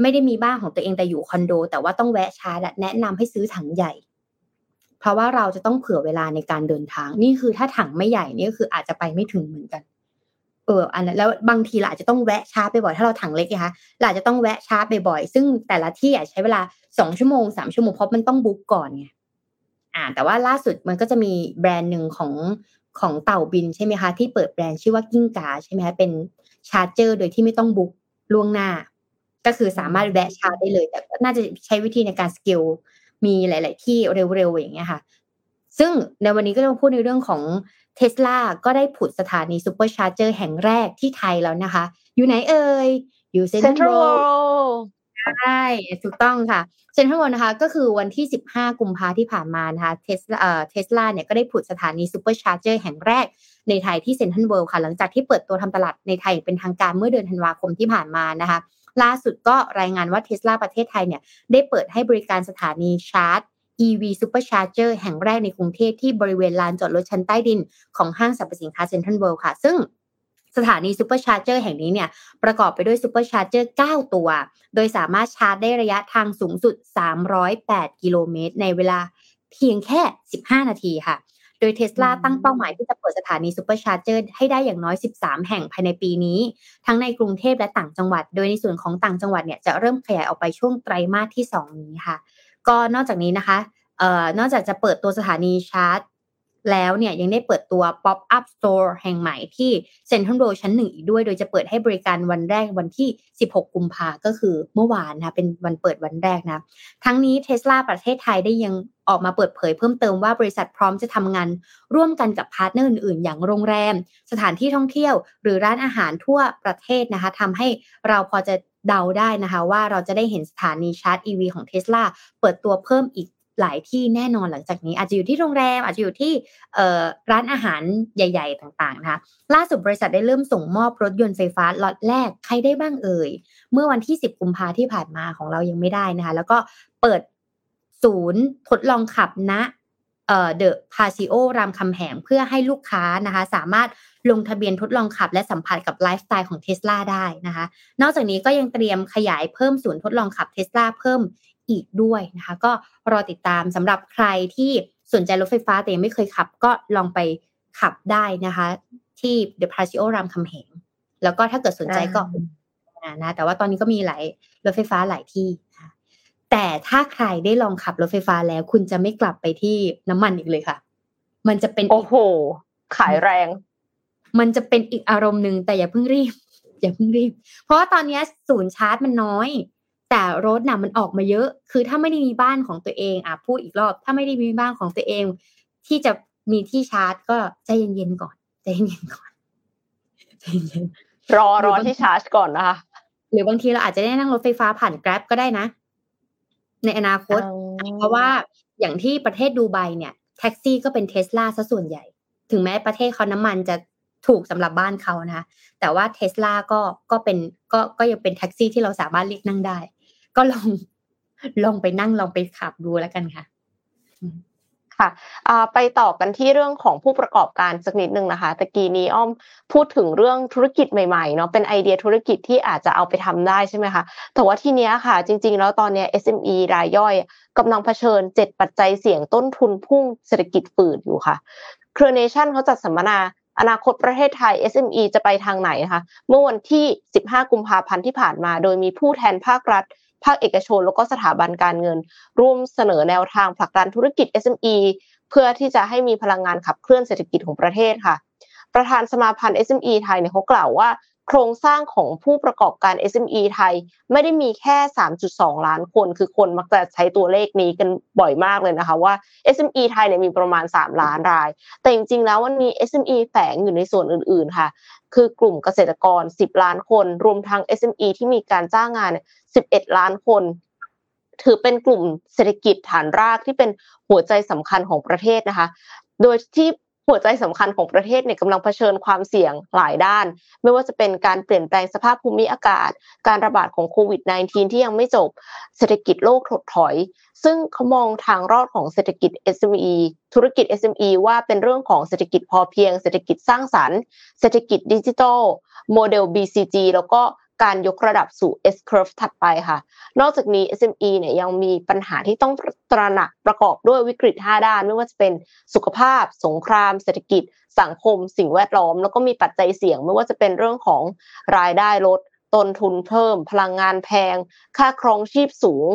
ไม่ได้มีบ้านของตัวเองแต่อยู่คอนโด แต่ว่าต้องแวะชาร์จแนะนำให้ซื้อถังใหญ่ เพราะว่าเราจะต้องเผื่อเวลาในการเดินทาง นี่คือถ้าถังไม่ใหญ่นี่ก็คืออาจจะไปไม่ถึงเหมือนกัน เออ อันนั้นแล้วบางทีเราอาจจะต้องแวะชาร์จไปบ่อยถ้าเราถังเล็กนะคะเราอาจจะต้องแวะชาร์จไปบ่อยซึ่งแต่ละที่อาจใช้เวลาสองชั่วโมงสามชั่วโมงเพราะมันต้อง book ก่อนไง อ่าแต่ว่าล่าสุดมันก็จะมีแบรนด์หนึ่งของของเต่าบินใช่ไหมคะ ที่เปิดแบรนด์ชื่อว่า GINKA ใช่ไหมคะเป็น charger โดยที่ไม่ต้อง book ล่วงหน้า ก็คือสามารถแวะชาร์จได้เลย แต่น่าจะใช้วิธีในการสกิลมีหลาย ๆ ที่เร็ว ๆ อย่างเงี้ยค่ะ ซึ่งในวันนี้ก็ต้องพูดในเรื่องของเทสลาก็ได้ผุดสถานี Supercharger แห่งแรกที่ไทยแล้วนะคะ อยู่ไหนเอ่ยอยู่เซ็นทรัล ใช่ถูกต้องค่ะเซ็นทรัลเวิลด์นะคะก็คือวันที่ 15 กุมภาที่ผ่านมานะคะเทสลาเอ่อเทสลาเนี่ยก็ได้ผุดสถานี Supercharger แห่งแรกในไทยที่เซ็นทรัลเวิลด์ค่ะ หลังจากที่เปิดตัวทำตลาดในไทยเป็นทางการเมื่อเดือนธันวาคมที่ผ่านมานะคะล่าสุดก็รายงานว่าเทสลาประเทศไทยเนี่ยได้เปิดให้บริการสถานีชาร์จ EV Supercharger แห่งแรกในกรุงเทพที่บริเวณลานจอดรถชั้นใต้ดินของห้างสรรพสินค้าเซ็นทรัลเวิลด์ค่ะ ซึ่ง สถานี Supercharger แห่งนี้เนี่ยประกอบไปด้วย Supercharger 9ตัว โดยสามารถชาร์จได้ระยะทางสูงสุด 308 กิโลเมตร ในเวลาเพียงแค่ 15 นาทีค่ะ โดยเทสลาตั้งเป้าหมายที่จะเปิดสถานี Supercharger ให้ได้อย่างน้อย 13 แห่งภายในปีนี้ ทั้งในกรุงเทพและต่างจังหวัด โดยในส่วนของต่างจังหวัดเนี่ยจะเริ่มขยายออกไปช่วงไตรมาสที่ 2 นี้ค่ะ ก็นอกจากนี้นะคะเอ่อนอกจากจะเปิดตัวสถานีชาร์จ แล้วเนี่ยยังได้เปิดตัว Pop Up Store แห่งใหม่ที่เซ็นทรัลเวิลด์ชั้นหนึ่งอีกด้วย โดยจะเปิดให้บริการวันแรกวันที่ 16 กุมภาก็คือเมื่อวานนะเป็นวันเปิดวันแรกนะ ทั้งนี้เทสลาประเทศไทยได้ยังออกมาเปิดเผยเพิ่มเติมว่าบริษัทพร้อมจะทำงาน ร่วมกันกับ partner อื่นๆ อย่างโรงแรม สถานที่ท่องเที่ยว หรือร้านอาหารทั่วประเทศนะคะทำให้เราพอจะเดาได้นะคะว่าเราจะได้เห็นสถานีชาร์จ EV ของเท s l a เปิดตัวเพิ่มอีก หลายที่แน่นอนหลังจากนี้ อาจจะอยู่ที่โรงแรม อาจจะอยู่ที่ร้านอาหารใหญ่ ๆ ต่างๆนะคะล่าสุดบริษัทได้เริ่มส่งมอบรถยนต์ไฟฟ้าล็อตแรกใครได้บ้างเอ่ย เมื่อวันที่ 10 กุมภาที่ผ่านมาของเรายังไม่ได้นะคะ แล้วก็เปิดศูนย์ทดลองขับณเอ่อเดอะพาซิโอรามคำแหงเพื่อให้ลูกค้านะคะ สามารถลงทะเบียนทดลองขับ และสัมผัสกับไลฟ์สไตล์ของเทสลาได้นะคะ นอกจากนี้ก็ยังเตรียมขยายเพิ่มศูนย์ทดลองขับเทสลาเพิ่ม อีกด้วยนะคะ ก็รอติดตามสำหรับใครที่สนใจรถไฟฟ้าแต่ยังไม่เคยขับ ก็ลองไปขับได้นะคะ ที่เดอะพาซิโอรามคำแหงแล้วก็ถ้าเกิดสนใจก็นะแต่ว่าตอนนี้ก็มีหลายรถไฟฟ้าหลายที่แต่ถ้าใครได้ลองขับรถไฟฟ้าแล้ว คุณจะไม่กลับไปที่น้ำมันอีกเลยค่ะ มันจะเป็นโอ้โห ขายแรง มันจะเป็นอีกอารมณ์หนึ่งแต่อย่าเพิ่งรีบ อย่าเพิ่งรีบ เพราะว่าตอนนี้ศูนย์ชาร์จมันน้อย แต่รถน่ะมันออกมาเยอะ คือถ้าไม่ได้มีบ้านของตัวเองอะพูดอีกรอบ ถ้าไม่ได้มีบ้านของตัวเอง ที่จะมีที่ชาร์จ ก็ใจเย็นๆก่อนใจเย็นๆก่อนใจเย็นรอรอที่ชาร์จก่อนนะคะหรือบางทีเราอาจจะได้นั่งรถไฟฟ้าผ่านแกร็บก็ได้นะ ในอนาคต เพราะว่าอย่างที่ประเทศดูไบเนี่ย แท็กซี่ก็เป็นเทสลาซะส่วนใหญ่ ถึงแม้ประเทศเขาน้ำมันจะ ถูกสำหรับบ้านเขานะ แต่ว่าเทสลาก็ก็เป็นก็ก็ยังเป็นแท็กซี่ที่เราสามารถเรียกนั่งได้ ก็ลองลองไปนั่งลองไปขับดูแล้วกันค่ะค่ะไปต่อกันที่เรื่องของผู้ประกอบการสักนิดนึงนะคะตะกี้นี้อ้อมพูดถึงเรื่องธุรกิจใหม่ๆเนาะเป็นไอเดียธุรกิจที่อาจจะเอาไปทำได้ใช่ไหมคะแต่ว่าที่นี้ยค่ะ จริง ๆ แล้วตอนเนี้ย SME รายย่อยกำลังเผชิญเจ็ดปัจจัยเสี่ยงต้นทุนพุ่งเศรษฐกิจฝืดอยู่ค่ะเครือเนชั่นเขาจัดสัมมนา อนาคตประเทศไทย SME จะไปทางไหนนะคะเมื่อวันที่ 15 กุมภาพันธ์ที่ผ่านมา โดยมีผู้แทนภาครัฐ ภาคเอกชน แล้วก็สถาบันการเงิน ร่วมเสนอแนวทางผลักดันธุรกิจ SME เพื่อที่จะให้มีพลังงานขับเคลื่อนเศรษฐกิจของประเทศค่ะ ประธานสมาพันธ์ SME ไทยเนี่ยเขากล่าวว่า โครงสร้างของผู้ประกอบการ SME ไทย ไม่ได้มีแค่ 3.2 ล้านคน คือคนมักจะใช้ตัวเลขนี้กันบ่อยมากเลยนะคะว่า SME ไทยเนี่ยมีประมาณ 3 ล้านราย แต่จริงๆแล้วมันมี SME แฝงอยู่ในส่วนอื่นๆค่ะ คือกลุ่มเกษตรกร 10 ล้านคน รวมทั้ง SME ที่มีการจ้างงาน 11 ล้านคนถือเป็นกลุ่มเศรษฐกิจฐานรากที่เป็นหัวใจสำคัญของประเทศนะคะ โดยที่ หัวใจสำคัญของประเทศเนี่ยกำลังเผชิญความเสี่ยงหลายด้าน ไม่ว่าจะเป็นการเปลี่ยนแปลงสภาพภูมิอากาศ การระบาดของโควิด -19 ที่ยังไม่จบ เศรษฐกิจโลกถดถอย ซึ่งเขามองทางรอดของเศรษฐกิจ SME ธุรกิจ SME ว่าเป็นเรื่องของเศรษฐกิจพอเพียง เศรษฐกิจสร้างสรรค์ เศรษฐกิจดิจิทัลโมเดล BCG แล้วก็ การยกระดับสู่ S curve ถัดไปค่ะ นอกจากนี้ SME เนี่ยยังมีปัญหาที่ต้องตระหนักประกอบด้วยวิกฤต 5 ด้าน ไม่ว่าจะเป็นสุขภาพ สงคราม เศรษฐกิจ สังคม สิ่งแวดล้อม แล้วก็มีปัจจัยเสี่ยง ไม่ว่าจะเป็นเรื่องของรายได้ลดต้นทุนเพิ่ม พลังงานแพง ค่าครองชีพสูง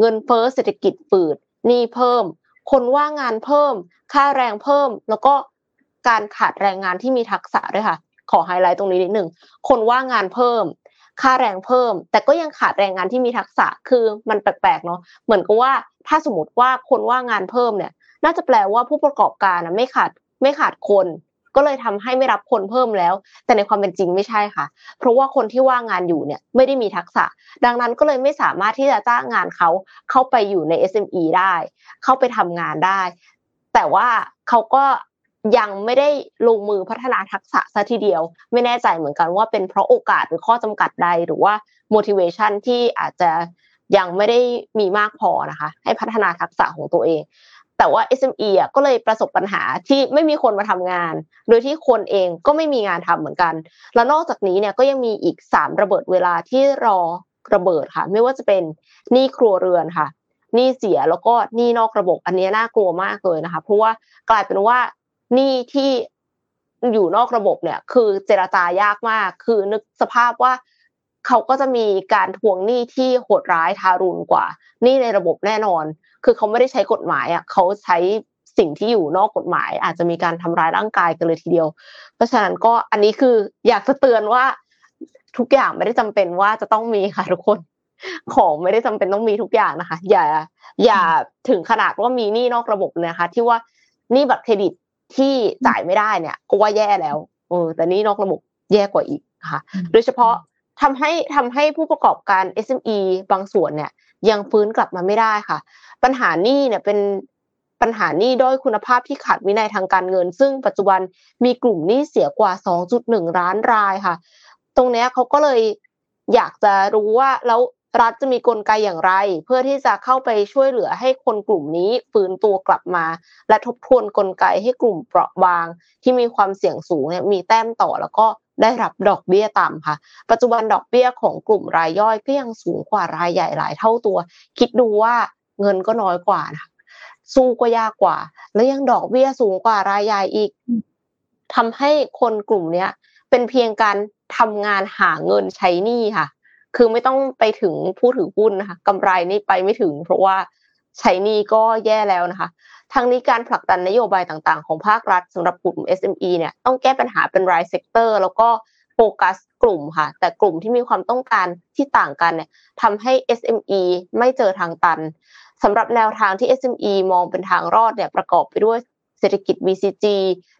เงินเฟ้อเศรษฐกิจฝืดหนี้เพิ่ม คนว่างงานเพิ่ม ค่าแรงเพิ่ม แล้วก็การขาดแรงงานที่มีทักษะด้วยค่ะ ขอไฮไลท์ตรงนี้นิดหนึ่งคนว่างงานเพิ่ม ค่าแรงเพิ่ม แต่ก็ยังขาดแรงงานที่มีทักษะคือมันแปลกๆเนาะเหมือนกับว่าถ้าสมมติว่าคนว่างงานเพิ่มเนี่ย น่าจะแปลว่าผู้ประกอบการนะไม่ขาดไม่ขาดคน ก็เลยทำให้ไม่รับคนเพิ่มแล้ว แต่ในความเป็นจริงไม่ใช่ค่ะ เพราะว่าคนที่ว่างงานอยู่เนี่ยไม่ได้มีทักษะ ดังนั้นก็เลยไม่สามารถที่จะจ้างงานเขาเข้าไปอยู่ใน SME ได้ เข้าไปทำงานได้ แต่ว่าเขาก็ ยังไม่ได้ลงมือพัฒนาทักษะซะทีเดียว ไม่แน่ใจเหมือนกันว่าเป็นเพราะโอกาสหรือข้อจำกัดใด หรือว่า motivation ที่อาจจะยังไม่ได้มีมากพอนะคะ ให้พัฒนาทักษะของตัวเอง แต่ว่า SME อะก็เลยประสบปัญหาที่ไม่มีคนมาทำงาน โดยที่คนเองก็ไม่มีงานทำเหมือนกัน แล้วนอกจากนี้เนี่ยก็ยังมีอีกสามระเบิดเวลาที่รอระเบิดค่ะ ไม่ว่าจะเป็นหนี้ครัวเรือนค่ะหนี้เสียแล้วก็หนี้นอกระบบอันนี้น่ากลัวมากเลยนะคะ เพราะว่ากลายเป็นว่า หนี้ที่อยู่นอกระบบเนี่ย คือเจรจายากมาก คือนึกสภาพว่าเขาก็จะมีการทวงหนี้ที่โหดร้ายทารุณกว่าหนี้ในระบบแน่นอน คือเขาไม่ได้ใช้กฎหมายอะเขาใช้สิ่งที่อยู่นอกกฎหมาย อาจจะมีการทำร้ายร่างกายกันเลยทีเดียว เพราะฉะนั้นก็อันนี้คืออยากจะเตือนว่าทุกอย่างไม่ได้จำเป็นว่าจะต้องมีค่ะทุกคน ของไม่ได้จำเป็นต้องมีทุกอย่างนะคะ อย่า อย่าถึงขนาดว่ามีหนี้นอกระบบเลยนะคะ ที่ว่านี่บัตรเครดิต ที่จ่ายไม่ได้เนี่ยก็ว่าแย่แล้วเออแต่นี่นอกระบบแย่กว่าอีกค่ะ โดยเฉพาะทำให้ทำให้ผู้ประกอบการ SME บางส่วนเนี่ย ยังฟื้นกลับมาไม่ได้ค่ะ ปัญหานี้เนี่ยเป็นปัญหานี้ด้อยคุณภาพที่ขาดวินัยทางการเงิน ซึ่งปัจจุบันมีกลุ่มหนี้เสียกว่า 2.1ล้านรายค่ะ ตรงนี้เขาก็เลยอยากจะรู้ว่าแล้ว รัฐจะมีกลไกอย่างไร เพื่อที่จะเข้าไปช่วยเหลือให้คนกลุ่มนี้ฟื้นตัวกลับมา และทบทวนกลไกให้กลุ่มเปราะบาง ที่มีความเสี่ยงสูงเนี่ยมีแต้มต่อแล้วก็ได้รับดอกเบี้ยต่ำค่ะ ปัจจุบันดอกเบี้ยของกลุ่มรายย่อยก็ยังสูงกว่ารายใหญ่หลายเท่าตัว คิดดูว่าเงินก็น้อยกว่านะสู้ก็ยากกว่า แล้วยังดอกเบี้ยสูงกว่ารายใหญ่อีกทำให้คนกลุ่มเนี้ยเป็นเพียงการทำงานหาเงินใช้หนี้ค่ะ คือไม่ต้องไปถึงผู้ถือหุ้นนะคะกำไรนี่ไปไม่ถึง เพราะว่าใช้หนี้ก็แย่แล้วนะคะทั้งนี้การผลักดันนโยบายต่างๆ ของภาครัฐสำหรับกลุ่ม SME เนี่ยต้องแก้ปัญหาเป็นราย sector แล้วก็โฟกัสกลุ่มค่ะ แต่กลุ่มที่มีความต้องการที่ต่างกันเนี่ยทำให้ SME ไม่เจอทางตันสำหรับแนวทางที่ SME มองเป็นทางรอดเนี่ยประกอบไปด้วยเศรษฐกิจ BCG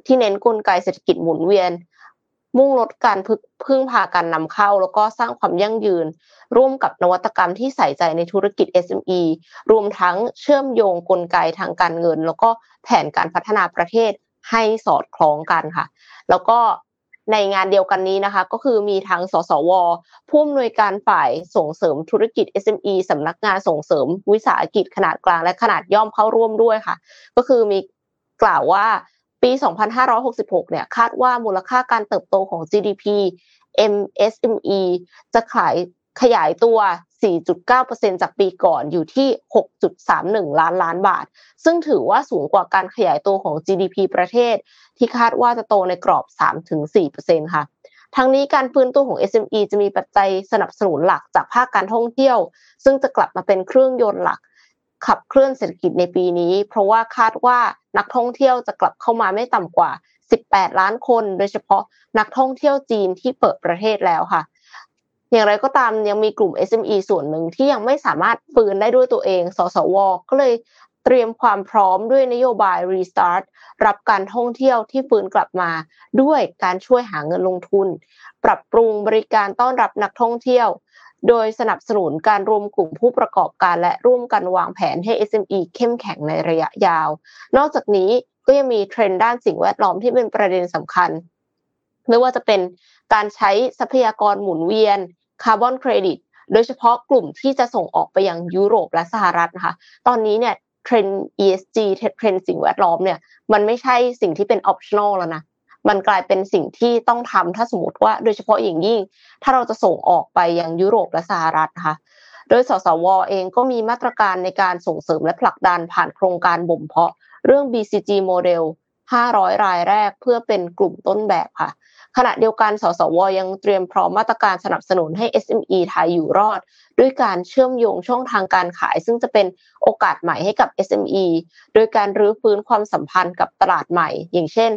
ที่เน้นกลไกเศรษฐกิจหมุนเวียน มุ่งลดการพึ่งพาการนำเข้า แล้วก็สร้างความยั่งยืน ร่วมกับนวัตกรรมที่ใส่ใจในธุรกิจ SME รวมทั้งเชื่อมโยงกลไกทางการเงิน แล้วก็แผนการพัฒนาประเทศให้สอดคล้องกันค่ะ แล้วก็ในงานเดียวกันนี้นะคะ ก็คือมีทั้งสสวผู้อำนวยการฝ่ายส่งเสริมธุรกิจ SME สำนักงานส่งเสริมวิสาหกิจขนาดกลางและขนาดย่อมเข้าร่วมด้วยค่ะ ก็คือมีกล่าวว่า ปี 2566 เนี่ยคาดว่ามูลค่าการเติบโตของ GDP MSME จะขายขยายตัว 4.9%จากปีก่อนอยู่ที่ 6.31 ล้านล้านบาท ซึ่งถือว่าสูงกว่าการขยายตัวของ GDP ประเทศ ที่คาดว่าจะโตในกรอบ 3-4%ค่ะทั้งนี้การฟื้นตัวของ SME จะมีปัจจัยสนับสนุนหลักจากภาคการท่องเที่ยว ซึ่งจะกลับมาเป็นเครื่องยนต์หลัก ขับเคลื่อนเศรษฐกิจในปีนี้ เพราะว่าคาดว่า นักท่องเที่ยวจะกลับเข้ามาไม่ต่ำกว่า 18 ล้านคน โดยเฉพาะนักท่องเที่ยวจีนที่เปิดประเทศแล้วค่ะ อย่างไรก็ตามยังมีกลุ่ม SME ส่วนหนึ่งที่ยังไม่สามารถฟื้นได้ด้วยตัวเอง สสว ก็เลยเตรียมความพร้อมด้วยนโยบาย Restart รับการท่องเที่ยวที่ฟื้นกลับมา ด้วยการช่วยหาเงินลงทุน ปรับปรุงบริการต้อนรับนักท่องเที่ยว โดยสนับสนุนการรวมกลุ่มผู้ประกอบการและร่วมกันวางแผนให้ SME เข้มแข็งในระยะยาว นอกจากนี้ก็ยังมีเทรนด์ด้านสิ่งแวดล้อมที่เป็นประเด็นสำคัญ ไม่ว่าจะเป็นการใช้ทรัพยากรหมุนเวียนคาร์บอนเครดิตโดยเฉพาะกลุ่มที่จะส่งออกไปยังยุโรปและสหรัฐนะคะ ตอนนี้เนี่ยเทรนด์ ESG เทรนด์สิ่งแวดล้อมเนี่ยมันไม่ใช่สิ่งที่เป็น optional แล้วนะ มันกลายเป็นสิ่งที่ต้องทำถ้าสมมติว่าโดยเฉพาะอย่างยิ่ง ถ้าเราจะส่งออกไปยังยุโรปและสหรัฐนะคะโดยสสวเองก็มีมาตรการในการส่งเสริมและผลักดันผ่านโครงการบ่มเพาะ เรื่อง BCG โมเดล 500 รายแรกเพื่อเป็นกลุ่มต้นแบบค่ะ ขณะเดียวกัน สสวยังเตรียมพร้อมมาตรการสนับสนุนให้ SME ไทยอยู่รอด ด้วยการเชื่อมโยงช่องทางการขาย ซึ่งจะเป็นโอกาสใหม่ให้กับ SME โดยการรื้อฟื้นความสัมพันธ์กับตลาดใหม่ อย่างเช่น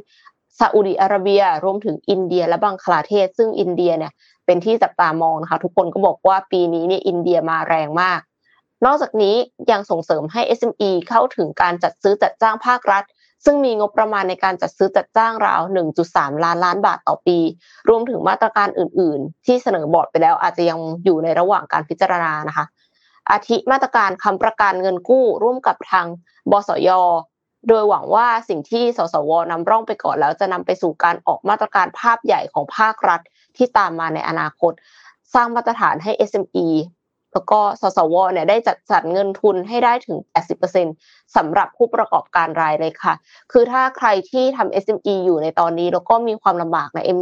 ซาอุดิอาระเบีย รวมถึงอินเดีย และบังคลาเทศ ซึ่งอินเดียเนี่ยเป็นที่จับตามองนะคะทุกคนก็บอกว่าปีนี้เนี่ยอินเดียมาแรงมาก นอกจากนี้ยังส่งเสริมให้ SME เข้าถึงการจัดซื้อจัดจ้างภาครัฐ ซึ่งมีงบประมาณในการจัดซื้อจัดจ้างราว 1.3 ล้านล้านบาทต่อปี รวมถึงมาตรการอื่น ๆ ที่เสนอบอร์ดไปแล้วอาจจะยังอยู่ในระหว่างการพิจารณานะคะอาทิมาตรการค้ำประกันเงินกู้ร่วมกับทางบสย โดยหวังว่าสิ่งที่สสวนำร่องไปก่อนแล้วจะนำไปสู่การออกมาตรการภาพใหญ่ของภาครัฐที่ตามมาในอนาคต สร้างมาตรฐานให้ SME แล้วก็สสวเนี่ยได้จัดสรรเงินทุนให้ได้ถึง 80%สำหรับผู้ประกอบการรายเลยค่ะ คือถ้าใครที่ทำ SME อยู่ในตอนนี้แล้วก็มีความลำบากนะเอ็ม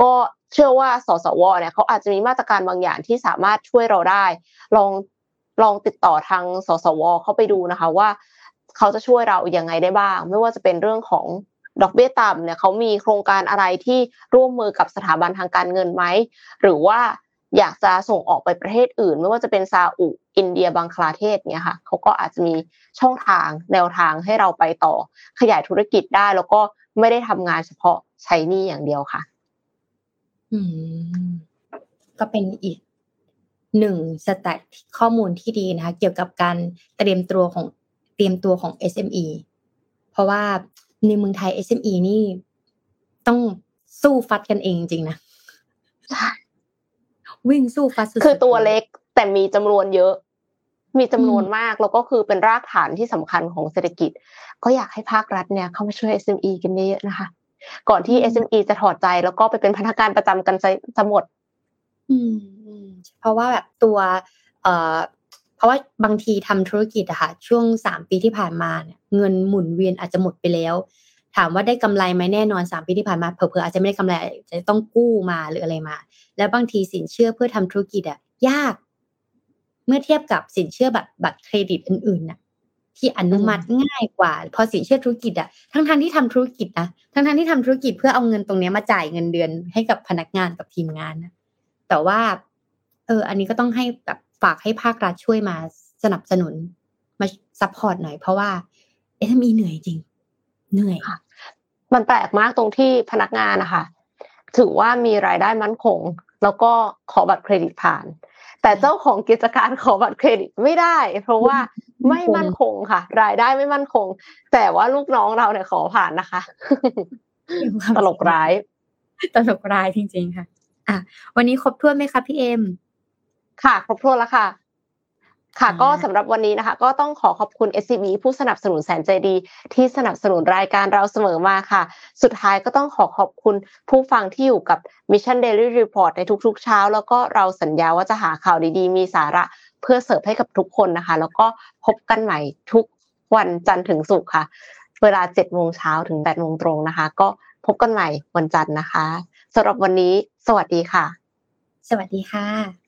ก็เชื่อว่าสสวเนี่ยเขาอาจจะมีมาตรการบางอย่างที่สามารถช่วยเราได้ ลองลองติดต่อทางสสวเข้าไปดูนะคะว่า เขาจะช่วยเราอย่างไงได้บ้าง ไม่ว่าจะเป็นเรื่องของดอกเบี้ยต่ำเนี่ยเขามีโครงการอะไรที่ร่วมมือกับสถาบันทางการเงินไหมหรือว่าอยากจะส่งออกไปประเทศอื่น ไม่ว่าจะเป็นซาอุอินเดียบังคลาเทศเนี่ยค่ะเขาก็อาจจะมีช่องทางแนวทางให้เราไปต่อขยายธุรกิจได้ แล้วก็ไม่ได้ทำงานเฉพาะใช้นี่อย่างเดียวค่ะ อืม ก็เป็นอีกหนึ่งสแตทข้อมูลที่ดีนะคะ เกี่ยวกับการเตรียมตัวของ เตรียมตัวของ SME เพราะว่าในเมืองไทย SME นี่ต้องสู้ฟัดกันเองจริงนะวิ่งสู้ฟัดสุดคือตัวเล็กแต่มีจำนวนเยอะ มีจำนวนมากแล้วก็คือเป็นรากฐานที่สำคัญของเศรษฐกิจ ก็อยากให้ภาครัฐเนี่ยเข้ามาช่วย SME กันเยอะนะคะ ก่อนที่ SME จะถอดใจแล้วก็ไปเป็นพนักงานประจำกันจะหมดอืมเพราะว่าแบบตัว เพราะว่าบางทีทำธุรกิจอะค่ะช่วงสามปีที่ผ่านมาเนี่ยเงินหมุนเวียนอาจจะหมดไปแล้ว ถามว่าได้กำไรไหมแน่นอนสามปีที่ผ่านมาเผลอๆอาจจะไม่ได้กำไรจะต้องกู้มาหรืออะไรมา แล้วบางทีสินเชื่อเพื่อทำธุรกิจอะยาก เมื่อเทียบกับสินเชื่อแบบบัตรเครดิตอื่นๆน่ะที่อนุมัติง่ายกว่า พอสินเชื่อธุรกิจอะทั้งทที่ทำธุรกิจนะทั้งทที่ทำธุรกิจเพื่อเอาเงินตรงนี้มาจ่ายเงินเดือนให้กับพนักงานกับทีมงานนะแต่ว่า เออ อันนี้ก็ต้องให้แบบ ฝากให้ภาครัฐช่วยมาสนับสนุนมา support หน่อยเพราะว่า SME เหนื่อยจริง เหนื่อยค่ะมันแปลกมากตรงที่พนักงานนะคะถือว่ามีรายได้มั่นคง แล้วก็ขอบัตรเครดิตผ่าน แต่เจ้าของกิจการขอบัตรเครดิตไม่ได้ เพราะว่าไม่มั่นคงค่ะ รายได้ไม่มั่นคง แต่ว่าลูกน้องเราเนี่ยขอผ่านนะคะตลกร้ายตลกร้ายจริง ๆ ค่ะ อะ วันนี้ครบถ้วนไหมคะพี่เอ็ม ค่ะครบถ้วนแล้วค่ะ ค่ะก็สำหรับวันนี้นะคะ ก็ต้องขอขอบคุณ SCB ผู้สนับสนุนแสนใจดี ที่สนับสนุนรายการเราเสมอมาค่ะ สุดท้ายก็ต้องขอขอบคุณผู้ฟังที่อยู่กับ Mission Daily Report ในทุกๆเช้า แล้วก็เราสัญญาว่าจะหาข่าวดีๆ มีสาระเพื่อเสิร์ฟให้กับทุกคนนะคะ แล้วก็พบกันใหม่ทุกวันจันทร์ถึงศุกร์ค่ะ เวลา7โมงเช้าถึง8โมงตรงนะคะ ก็พบกันใหม่วันจันทร์นะคะสำหรับวันนี้ สวัสดีค่ะ สวัสดีค่ะ